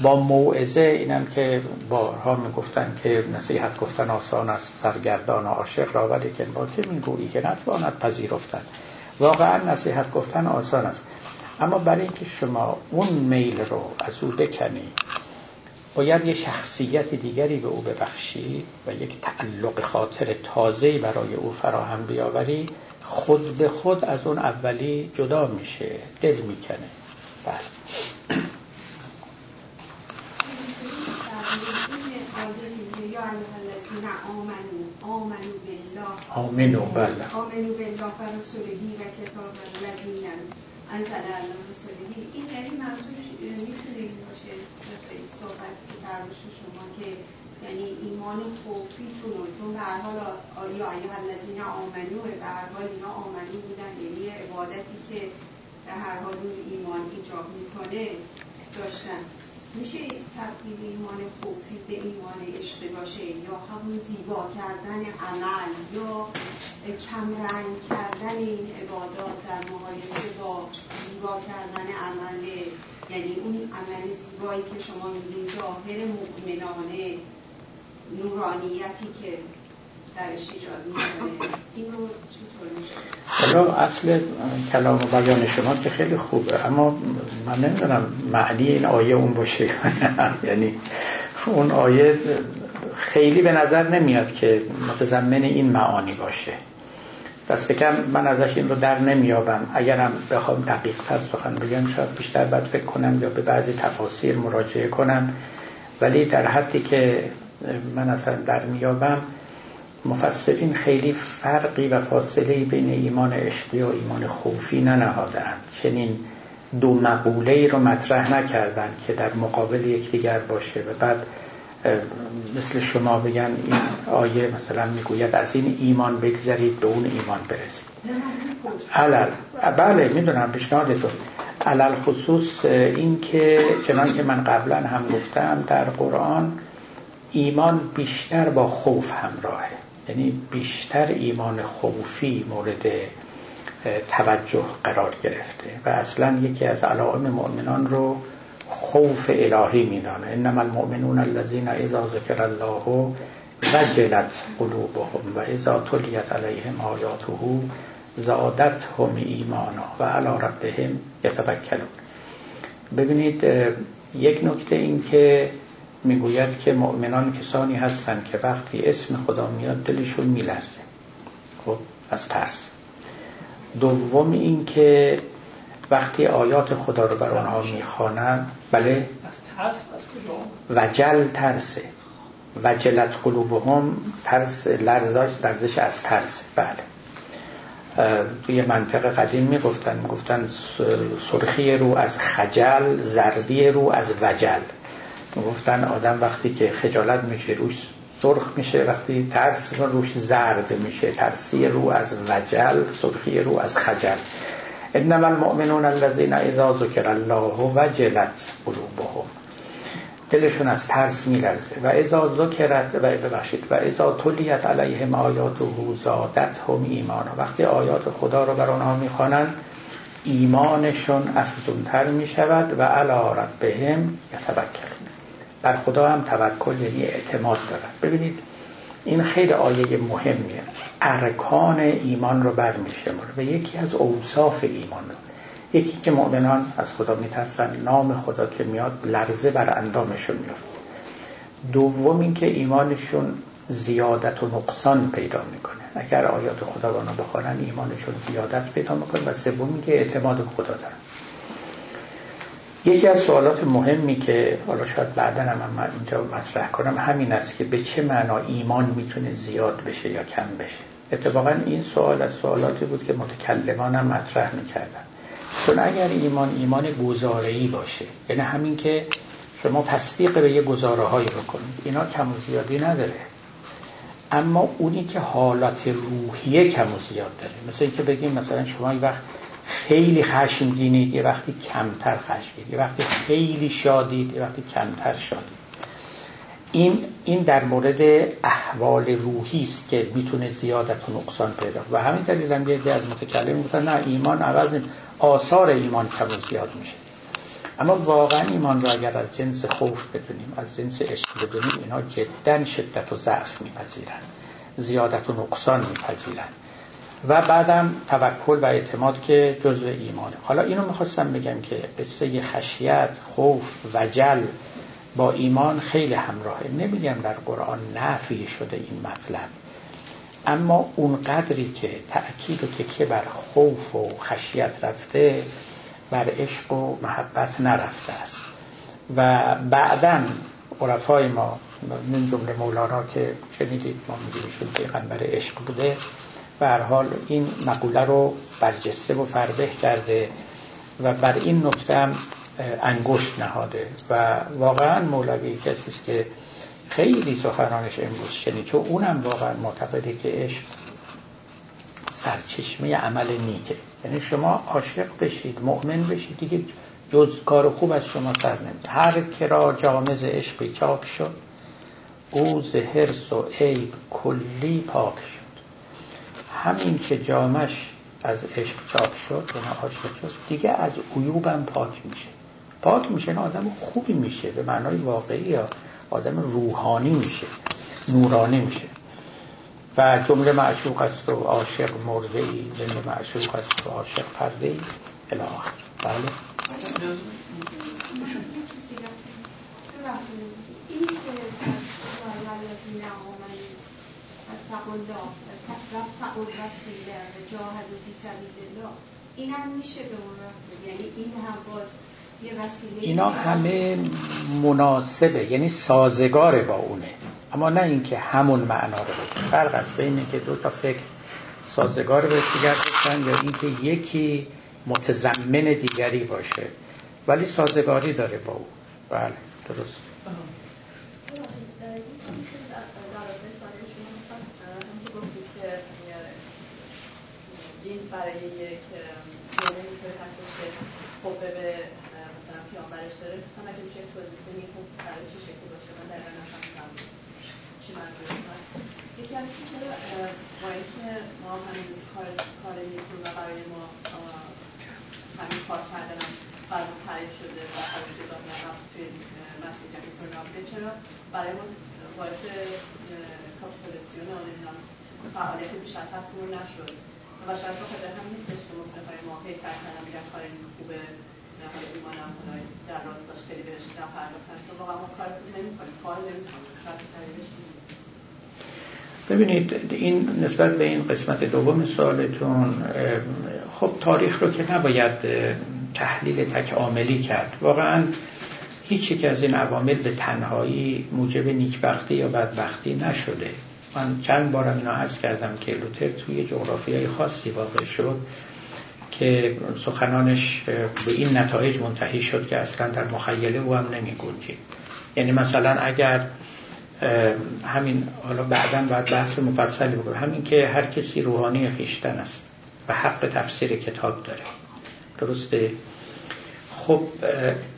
با موعظه اینم که بارها می‌گفتن که نصیحت گفتن آسان است سرگردان عاشق را ولی که با که می‌گویی که نتواند پذیرفتن. واقعا نصیحت گفتن آسان است. اما برای اینکه شما اون میل رو از او بکنی باید یه شخصیت دیگری به او ببخشی و یک تعلق خاطر تازه برای او فراهم بیاوری. خود به خود از اون اولی جدا میشه دل می‌کنه. بله. آمنو بله آمنو بالله. و کتاب الذین علی رسولهی این یعنی منظورش می‌تونه این باشه صحبت که درمش شما که یعنی ایمان خوفیتون رو چون به هر حال یا ایها الذین آمنو به هر حال اینا آمنو بودن یعنی عبادتی که به هر حال اون ایمان ایجاب می‌کنه داشتن. میشه تبدیل ایمان خوفی به ایمان عشق باشه یا همون زیبا کردن عمل یا کمرنگ کردن این عبادات در مقایسه با زیبا کردن عمل؟ یعنی اون عمل زیبایی که شما میگین ظاهر مؤمنانه نورانیتی که ایجاد حالا اصل کلام و بیان شما که خیلی خوبه. اما من نمی‌دونم معنی این آیه اون باشه. یعنی اون آیه خیلی به نظر نمیاد که متضمن این معانی باشه. دست کم من ازش این رو در نمیابم اگرم بخوام دقیق تر سخن بگم شاید بیشتر باید فکر کنم یا به بعضی تفاسیر مراجعه کنم. ولی در حدی که من اصلا در میابم مفسرین خیلی فرقی و فاصله بین ایمان عشقی و ایمان خوفی ننهادند چنین دو مقوله رو مطرح نکردن که در مقابل یکدیگر باشه و بعد مثل شما بگن این آیه مثلا می‌گوید از این ایمان بگذرید به اون ایمان برسید. علل بله می‌دونم پیشنهادتون. علل خصوص این که چنان که من قبلا هم گفتم در قرآن ایمان بیشتر با خوف همراهه. یعنی بیشتر ایمان خوفی مورد توجه قرار گرفته و اصلا یکی از علائم مؤمنان رو خوف الهی میدانه. انما المؤمنون الذين اذا ذکر الله وجلت قلوبهم و اذا تلیت علیهم آیاته زادتهم ایمانا و علی ربهم یتوکلون. ببینید یک نکته این که می‌گوید که مؤمنان کسانی هستند که وقتی اسم خدا میاد دلشون میلرزه. خب از ترس. دوم این که وقتی آیات خدا رو بر آنها می‌خوانند بله؟ وجل ترسه. وجلت قلوبهم ترس لرزاش لرزش از ترس. بله. توی منطقه قدیم می‌گفتن می‌گفتن سرخی رو از خجل زردی رو از وجل. گفتن آدم وقتی که خجالت میشه روش سرخ میشه وقتی ترس روش زرد میشه. ترسی رو از وجل سرخی رو از خجل. انما المؤمنون الذين اذا ذکر الله وجلت قلوبهم. دلشون از ترس میلرزه. و اذا ذکرت و ببخشید و اذا تلیت علیهم آیاته زادتهم ایمانا. وقتی آیات خدا رو بر آنها می‌خوانند ایمانشون افزونتر می‌شود و علی ربهم یتوکلون بر خدا هم توکل یعنی اعتماد دارد ببینید این خیلی آیه مهمیه. ارکان ایمان رو برمیشه و یکی از اوصاف ایمان رو. یکی که مؤمنان از خدا میترسن نام خدا که میاد لرزه بر اندامشون میفته دوم اینکه ایمانشون زیادت و نقصان پیدا می‌کنه. اگر آیات خدا رو بخوانن ایمانشون زیادت پیدا می‌کنه. و سوم اینکه اعتماد به خدا دارن. یکی از سوالات مهمی که حالا شاید بعدا هم من اینجا مطرح کنم همین است که به چه معنا ایمان می‌تونه زیاد بشه یا کم بشه. اتفاقا این سوال از سوالاتی بود که متکلمان هم مطرح می‌کردن. چون اگر ایمان ایمان گزاره‌ای باشه یعنی همین که شما تصدیق به یه گزاره هایی بکنید اینا کم و زیادی نداره. اما اونی که حالت روحیه کم و زیاد داره مثل اینکه بگیم مثلا شما یک وقت خیلی خشمگینید یه وقتی کمتر خشمگینید یه وقتی خیلی شادید یه وقتی کمتر شادید. این این در مورد احوال روحی است که می‌تونه زیادت و نقصان پیدا و همین دلیل هم یه از متکلم گفتن نه ایمان عوض نیست آثار ایمان کم و زیاد میشه. اما واقعا ایمان را اگر از جنس خوف بدونیم از جنس عشق بدونیم اینها جدا شدت و ضعف میپذیرند زیادت و نقصان میپذیرند و بعدم توکل و اعتماد که جزء ایمانه. حالا اینو می‌خواستم بگم که قصه خشیت خوف وجل با ایمان خیلی همراهه. نمیگم در قرآن نفی شده این مطلب. اما اون قدری که تأکید و که بر خوف و خشیت رفته بر عشق و محبت نرفته است. و بعدا عرفای ما من جمله مولانا که شنیدید ما میگیمشون پیغمبر عشق بوده. به حال این مقوله رو برجسته و فربه کرده و بر این نکته هم انگشت نهاده و واقعا مولوی کسی است که خیلی سخنانش امروز شنید. چون اونم واقعا معتقده که عشق سرچشمه عمل نیکه. یعنی شما عاشق بشید مؤمن بشید. دیگه جز کار خوب از شما سر نمید هر کرا جامز عشقی چاک شد او ز و عیب کلی پاک شد. همین که جامش از عشق چاک شد یعنی عاشق شد دیگه از عیوبم پاک میشه. پاک میشه نه آدم خوبی میشه به معنای واقعی یا آدم روحانی میشه نورانی میشه. و جمله معشوق است و عاشق مرده ای جمله معشوق است و عاشق پرده ای. الاخر بله. این که جاهد و فی سبیل الله. این هم میشه به اون یعنی این هم باز اینا همه مناسبه یعنی سازگاره با اونه. اما نه اینکه همون معنا رو بده. فرق است بین اینکه دو تا فکر سازگار به دیگر باشن یا اینکه یکی متضمن دیگری باشه. ولی سازگاری داره با او. بله درست برای یک خب به پیامبرش داره هم اگه میشه توضیح کنید خب برای چه شکلی باشه؟ من دقیقا نفهمیدم چی منظور یکی از چرا با اینکه ما همین کار کار نیستیم و برای ما همین کار کردن برای ما تعریف شده و برای جدا میاد توی مسیح جمعی کنابده چرا؟ برای ما باعث کاپیتولیسیون آن فعالیت بیش از حدمون نشد. و شاید بخاطر هم نیستش که مصنفای ما سعی کردن میگن کار خوبه ببینید این نسبت به این قسمت دوم سوالتون خب تاریخ رو که نباید تحلیل تک عاملی کرد. واقعا هیچ یک از این عوامل به تنهایی موجب نیکبختی یا بدبختی نشده. من چند بارم اینا هست کردم که لوتر توی جغرافیای خاصی واقع شد که سخنانش به این نتایج منتهی شد که اصلا در مخیله او هم نمی گنجید. یعنی مثلا اگر همین حالا بعدا باید بحث مفصلی بکنم. همین که هر کسی روحانی خویشتن است و حق تفسیر کتاب داره. درسته؟ خب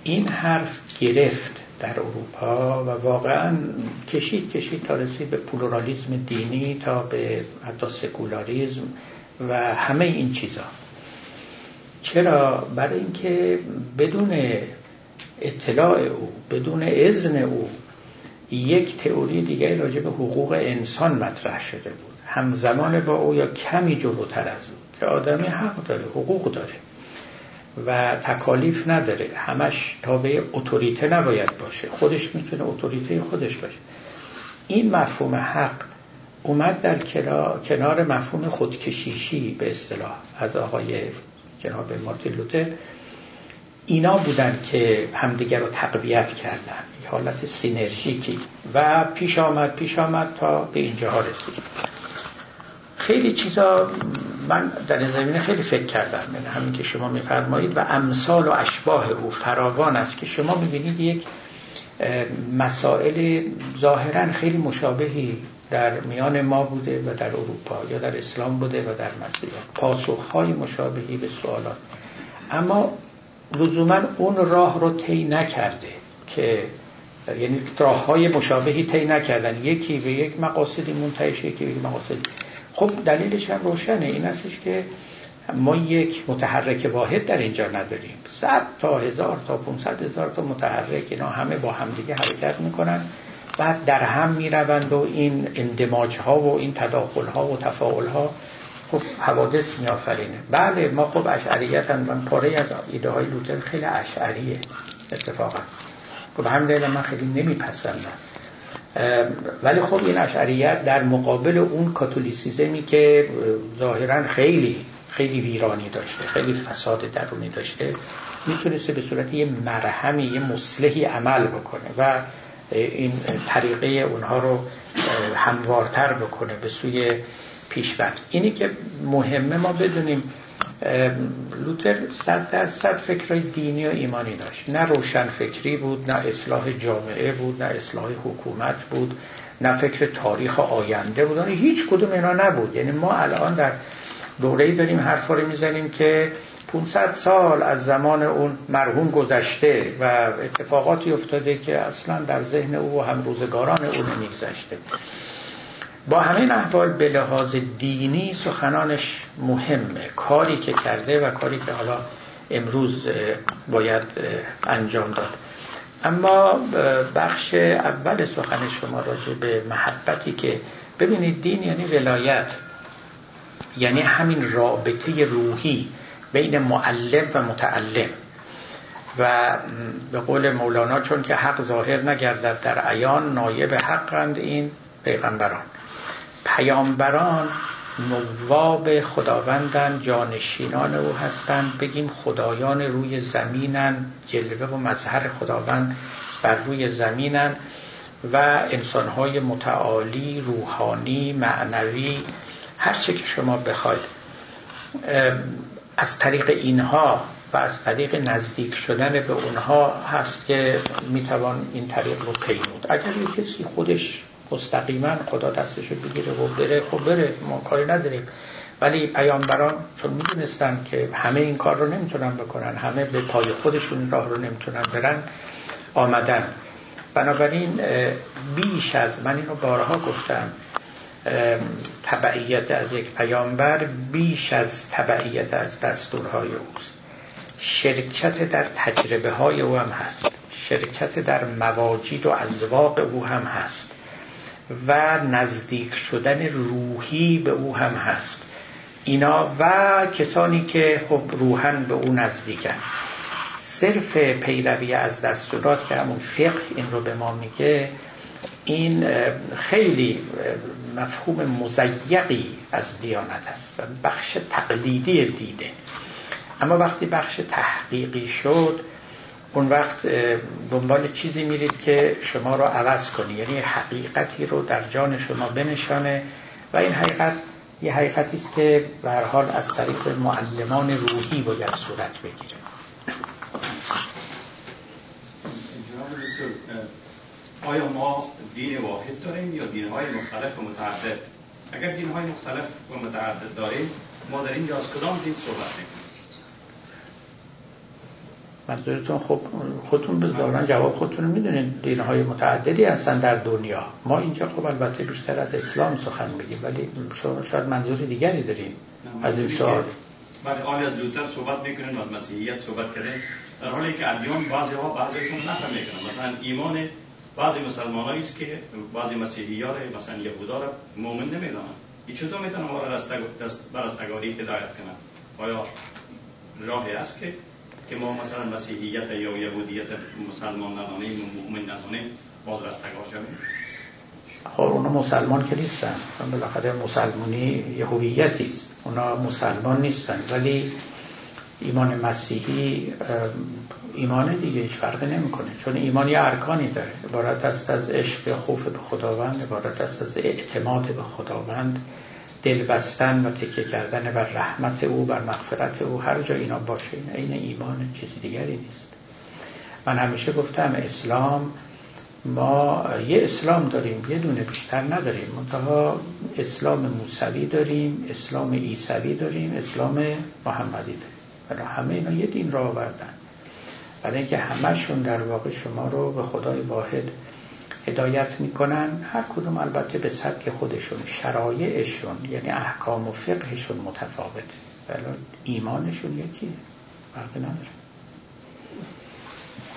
این حرف گرفت در اروپا و واقعا کشید کشید تا رسید به پلورالیزم دینی تا به حتی سکولاریزم و همه این چیزا. چرا؟ برای اینکه بدون اطلاع او بدون اذن او یک تئوری دیگری راجع به حقوق انسان مطرح شده بود. همزمان با او یا کمی جلوتر از او. که آدمی حق داره حقوق داره. و تکالیف نداره. همش تابع اتوریته نباید باشه. خودش می‌تونه اتوریته خودش باشه. این مفهوم حق اومد در کنار مفهوم خودکشیشی به اصطلاح از آقای جناب مارتین لوتر. اینا بودن که همدیگر رو تقویت کردن. حالت سینرژیکی. و پیش آمد پیش آمد تا به اینجاها رسید خیلی چیزا من در این زمینه خیلی فکر کردم. یعنی همین که شما میفرمایید و امثال و اشباه او فراوان است که شما می‌بینید یک مسائل ظاهرا خیلی مشابهی در میان ما بوده و در اروپا یا در اسلام بوده و در مسیح. پاسخهای مشابهی به سوالات. اما لزوما اون راه رو طی نکرده که یعنی راه های مشابهی طی نکردن. یکی به یک مقاصدی منتهی یکی به یک مقاصدی خب دلیلش هم روشنه. این هستش که ما یک متحرک واحد در اینجا نداریم. صد تا هزار تا 500 هزار تا متحرک اینا همه با همدیگه حرکت می‌کنن بعد در هم می‌روند و این اندماج ها و این تداخل ها و تفاعل ها خب حوادث میآفرینه. بله ما خب اشعریت هم من پاره از ایده های لوتر خیلی اشعریه اتفاقا. خب همین من خیلی نمیپسندم. ولی خب این اشعریت در مقابل اون کاتولیسیزمی که ظاهرا خیلی خیلی ویرانی داشته خیلی فساد درونی داشته می‌تونسته به صورت یه مرهمی یه مصلحی عمل بکنه و این طریقه اونها رو هموارتر بکنه به سوی پیشرفت. اینی که مهمه ما بدونیم لوتر صد درصد فکرهای دینی و ایمانی داشت. نه روشن فکری بود نه اصلاح جامعه بود نه اصلاح حکومت بود نه فکر تاریخ آینده بود. یعنی هیچ کدوم اینا نبود. یعنی ما الان در دوره‌ای داریم حرفا رو می‌زنیم که 500 سال از زمان اون مرحوم گذشته و اتفاقاتی افتاده که اصلا در ذهن او و هم روزگاران او نمیگذشته. با همین احوال به لحاظ دینی سخنانش مهمه. کاری که کرده و کاری که حالا امروز باید انجام داد. اما بخش اول سخن شما راجع به محبتی که ببینید دین یعنی ولایت. یعنی همین رابطه روحی بین معلم و متعلم. و به قول مولانا چون که حق ظاهر نگردد در عیان نایب حقند این پیغمبران. پیامبران نواب خداوندن جانشینان او هستند. بگیم خدایان روی زمینن جلوه و مظهر خداوند بر روی زمینن و انسانهای متعالی روحانی معنوی هر چه که شما بخواید. از طریق اینها و از طریق نزدیک شدن به اونها هست که می‌توان این طریق رو پیمود. اگر یک کسی خودش مستقیما خدا دستشو بگیره و بره. خب بره ما کاری نداریم. ولی پیامبران چون می‌دونستن که همه این کار رو نمی‌تونن بکنن همه به پای خودشون راه رو نمی‌تونن برن آمدن. بنابراین بیش از من اینو بارها گفتم تبعیت از یک پیامبر بیش از تبعیت از دستورهای اوست. شرکت در تجربه های او هم هست. شرکت در مواجید و ازواق او هم هست. و نزدیک شدن روحی به او هم هست. اینا و کسانی که خب روحن به او نزدیکن. صرف پیروی از دستورات که همون فقه این رو به ما میگه این خیلی مفهوم مزیقی از دیانت است بخش تقلیدی دیده. اما وقتی بخش تحقیقی شد اون وقت دنبال چیزی میرید که شما رو عوض کنی. یعنی حقیقتی رو در جان شما بنشانه و این حقیقت یه حقیقتی است که به حال از طریق معلمان روحی باید صورت بگیره. آیا ما دین واحد داریم یا دین های مختلف و متعدد؟ اگر دین های مختلف و متعدد داریم ما در اینجا از کدام دین صحبت می‌کنیم؟ منظورتون خب خودتون بذارن جواب خودتون می‌دونین. دین های متعددی هستن در دنیا. ما اینجا خب البته بیشتر از اسلام سخن میگیم ولی شما شاید منظور دیگری داریم از این سوال. بعد آن از لوتر صحبت می‌کنن از مسیحیت صحبت کردن در حالی که ادیان بعضی ها بعضیشون نفهم می‌کنن. مثلا ایمان بعضی مسلمان است که بعضی مسیحی ها مثلا یهودا را مؤمن نمی‌دانند. این چطور می‌تونن ما را برستگاری هدایت کنن آیا راهی است که که ما مثلا مسیحیت یا یهودیت مسلمان ندانیم مؤمن ندانیم باز رستگار شویم. خب اونا مسلمان که نیستن. بالاخره مسلمانی یه هویتی است. اونا مسلمان نیستن. ولی ایمان مسیحی ایمان دیگه هیچ فرقی نمی‌کنه. چون ایمان یه ارکانی داره. عبارت است از عشق خوف به خداوند عبارت است از اعتماد به خداوند. دل بستن و تکیه کردن بر رحمت او بر مغفرت او هر جا اینا باشه این ایمان چیزی دیگری نیست. من همیشه گفتم اسلام ما یه اسلام داریم یه دونه بیشتر نداریم. منتها اسلام موسوی داریم اسلام عیسوی داریم اسلام محمدی داریم. ولی همه اینا یه دین را آوردن. برای اینکه همهشون در واقع شما رو به خدای واحد هدایت می‌کنن هر کدوم البته به سبک خودشون شرایعشون یعنی احکام و فقهشون متفاوته ولی ایمانشون یکی فرقی نداره.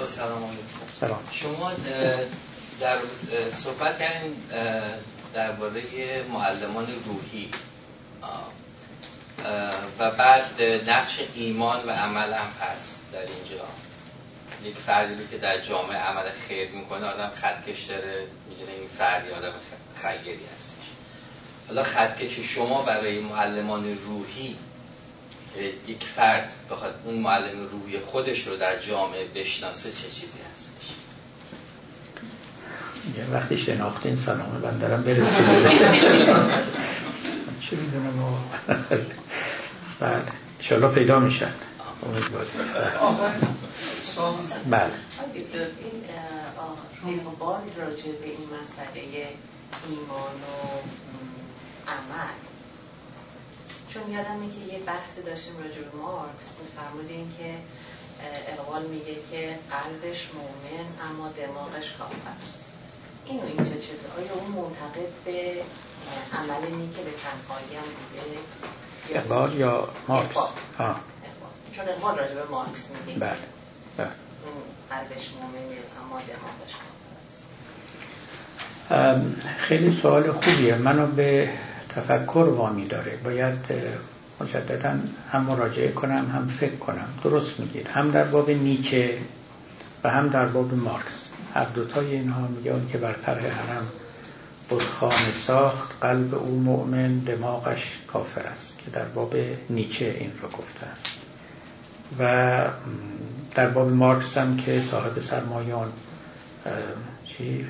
سلام سلام. شما در صحبت کردین درباره معلمان روحی. و بعد نقش ایمان و عمل هم هست در اینجا. یک فردی که در جامعه عمل خیر می‌کنه آدم خطکش داره می‌دونه این فردی آدم خیری هستش. حالا خطکش شما برای معلمان روحی یک فرد بخواد اون معلم روحی خودش رو در جامعه بشناسه چه چیزی هستش؟ یه وقتی شناخته این سلامه من دارم برسیم. چه می‌دونم بله. پیدا میشن. امیدواریم. بله. این اقبال راجع به این مسئله ایمان و عمل چون یادمه که یه بحثی داشتیم راجع به مارکس فرمودیم که اقبال میگه که قلبش مؤمن اما دماغش کافر است اینو اینجا چطور؟ آیا اون معتقد به عمل نیکه به تنهایی هم بوده؟ اقبال یا مارکس؟ اقبال. چون اقبال راجع به مارکس میگه. بله. خیلی سوال خوبیه. منو به تفکر وامی داره. باید مجددا هم مراجعه کنم هم فکر کنم. درست میگید. هم در باب نیچه و هم در باب مارکس. هر دوتای اینها میگن که بر طرح حرم بتخانه ساخت قلب او مؤمن دماغش کافر است. که در باب نیچه این رو گفته است. و در باب مارکس هم که صاحب سرمایان چی؟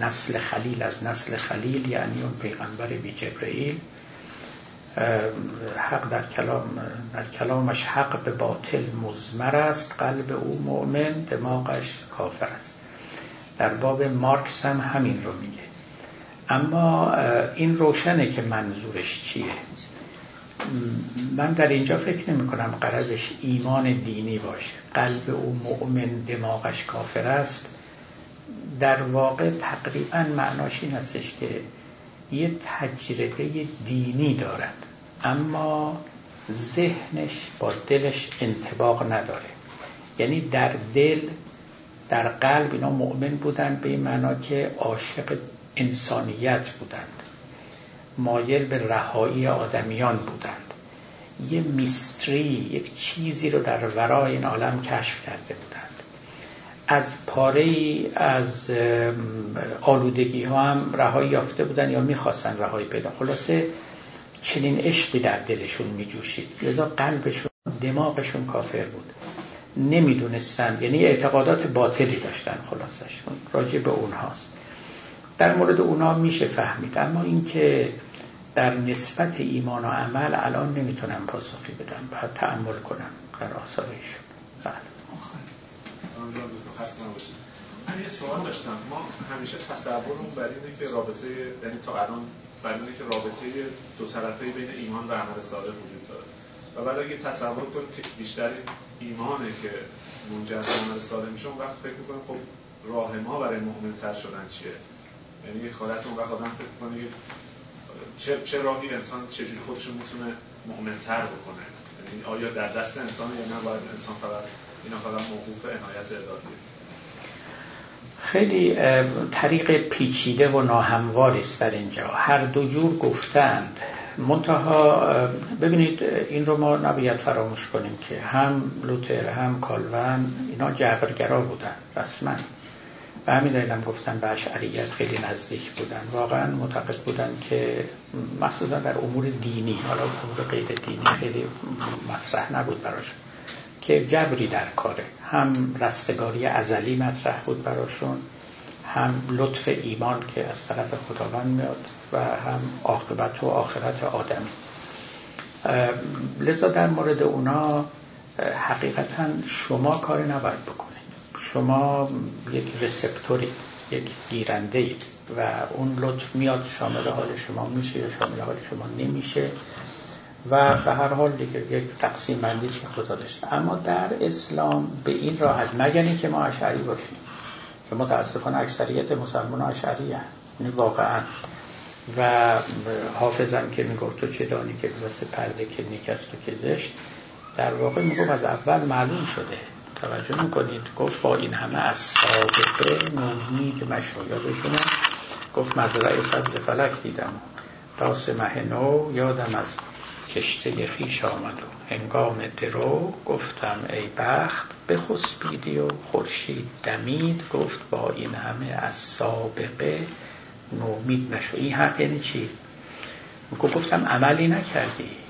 نسل خلیل از نسل خلیل یعنی اون پیغمبر بی جبرئیل حق در کلام در کلامش حق به باطل مزمر است قلب او مؤمن دماغش کافر است. در باب مارکس هم همین رو میگه. اما این روشنه که منظورش چیه؟ من در اینجا فکر نمی کنم قرضش ایمان دینی باشه. قلب او مؤمن دماغش کافر است. در واقع تقریبا معناش این هستش که یه تجربه دینی دارد. اما ذهنش با دلش انتباق نداره. یعنی در دل در قلب اینا مؤمن بودند به این معنا که عاشق انسانیت بودند. مایل به رهایی آدمیان بودند. یه میستری یک چیزی رو در ورای این عالم کشف کرده بودند. از پاره از آلودگی ها هم رهایی یافته بودن یا می‌خواستن رهایی پیدا خلاصه چنین عشقی در دلشون میجوشید. لذا قلبشون دماغشون کافر بود. نمی‌دونستند یعنی اعتقادات باطلی داشتن خلاصش. راجع به اونهاست. در مورد اونها میشه فهمید. اما اینکه در نسبت ایمان و عمل الان نمی‌تونم پاسخی بدم. باید تعمل کنم در آثارشون. بله. من یه سوال داشتم. ما همیشه تصورمون بر اینه که رابطه یعنی تا الان بر اینه که رابطه دو طرفه بین ایمان و عمل صالح وجود داره. و بعد اگه تصور کنیم که بیشتر ایمانه که منجر به عمل صالح میشه اون وقت فکر می‌کنیم خب راه ما برای مؤمنتر شدن چیه؟ یعنی خالت اون وقت آدم فکر کنه چه, چه راهی انسان چجوری خودش رو می‌تونه مؤمنتر بکنه؟ یعنی آیا در دست انسان یا نه؟ باید انسان فقط اینا فقط موقوف عنایت الهیه خیلی طریق پیچیده و ناهمواری است در اینجا. هر دو جور گفتند. منتها ببینید این رو ما نباید فراموش کنیم که هم لوتر هم کالون اینا جبرگرا بودن رسما. و همین دلیل هم گفتن به اشعریت خیلی نزدیک بودن. واقعا معتقد بودن که مخصوصا در امور دینی حالا امور غیر دینی خیلی مطرح نبود براشون که جبری در کاره. هم رستگاری ازلی مطرح بود براشون هم لطف ایمان که از طرف خداوند میاد و هم عاقبت و آخرت آدمی. لذا در مورد اونا حقیقتا شما کاری نباید بکنید شما یک رسپتوری یک گیرنده و اون لطف میاد شامل حال شما میشه یا شامل حال شما نمیشه و به هر حال دیگه یک تقسیم بندی که خدا داشته. اما در اسلام به این راحت مگر که ما اشعری باشیم که متاسفانه اکثریت مسلمان اشعری هست یعنی واقعا. و حافظم که می‌گفت تو چه دانی که واسه پرده که نیکست و که زشت در واقع می‌گفت از اول معلوم شده. توجه می‌کنید. گفت با این همه از سابقه نومید مشو یادتونه گفت مزرعه سبز فلک دیدم. داس مه نو یادم از کشته خیش آمد. و هنگام درو گفتم ای بخت بخسبیدی و خورشید دمید. گفت با این همه از سابقه نومید نشو این حق یعنی چی؟ گفتم عملی نکردی.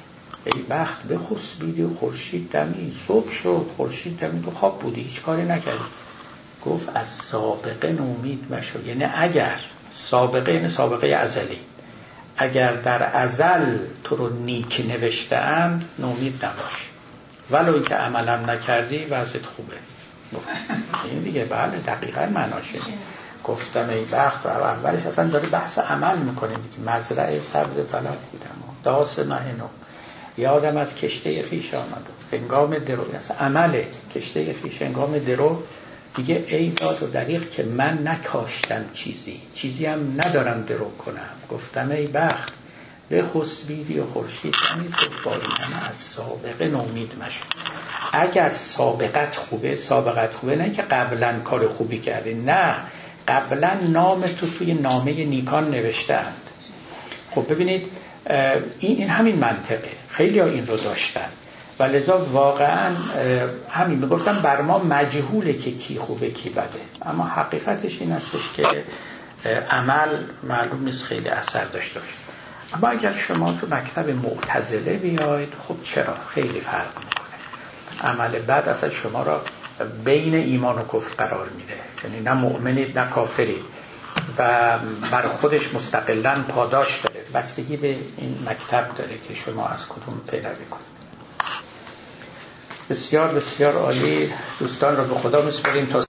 ای بخت بخسبیدی و خورشید دمید صبح شد خورشید دمید و خواب بودی هیچ کاری نکردی. گفت از سابقه نومید مشو. یعنی اگر سابقه یعنی سابقه ازلی. اگر در ازل تو رو نیک نوشته اند نومید نباش. ولو که عملم نکردی وضعت خوبه. این دیگه بله دقیقا معناشه گفتم ای بخت و اولش اصلا داره بحث عمل می‌کنه. مزرعه سبز طلب دیدم. داس مهنو یادم از کشته خیش آمد. هنگام درو عمل کشته خیش هنگام درو دیگه ای داد و دریق که من نکاشتم چیزی. چیزی هم ندارم درو کنم. گفتم ای بخت به خسبیدی و خورشید کنید با این همه از سابقه نومید مشد اگر سابقت خوبه سابقت خوبه نه که قبلا کار خوبی کردی. نه قبلا نام تو توی نامه نیکان نوشتند خب ببینید این, همین منطقه. خیلی ها این رو داشتن. و لذا واقعا همین می‌گفتم بر ما مجهوله که کی خوبه کی بده. اما حقیقتش این هستش که عمل معلوم نیست خیلی اثر داشته باشه. اما اگر شما تو مکتب معتزله بیاید خب چرا؟ خیلی فرق می‌کنه. عمل بد اصلا شما را بین ایمان و کفر قرار میده. یعنی نه مؤمنید نه کافرید. و بر خودش مستقلا پاداش داره. بستگی به این مکتب داره که شما از کدوم پیروی کنید بسیار بسیار عالی. دوستان رو به خدا میسپاریم. تا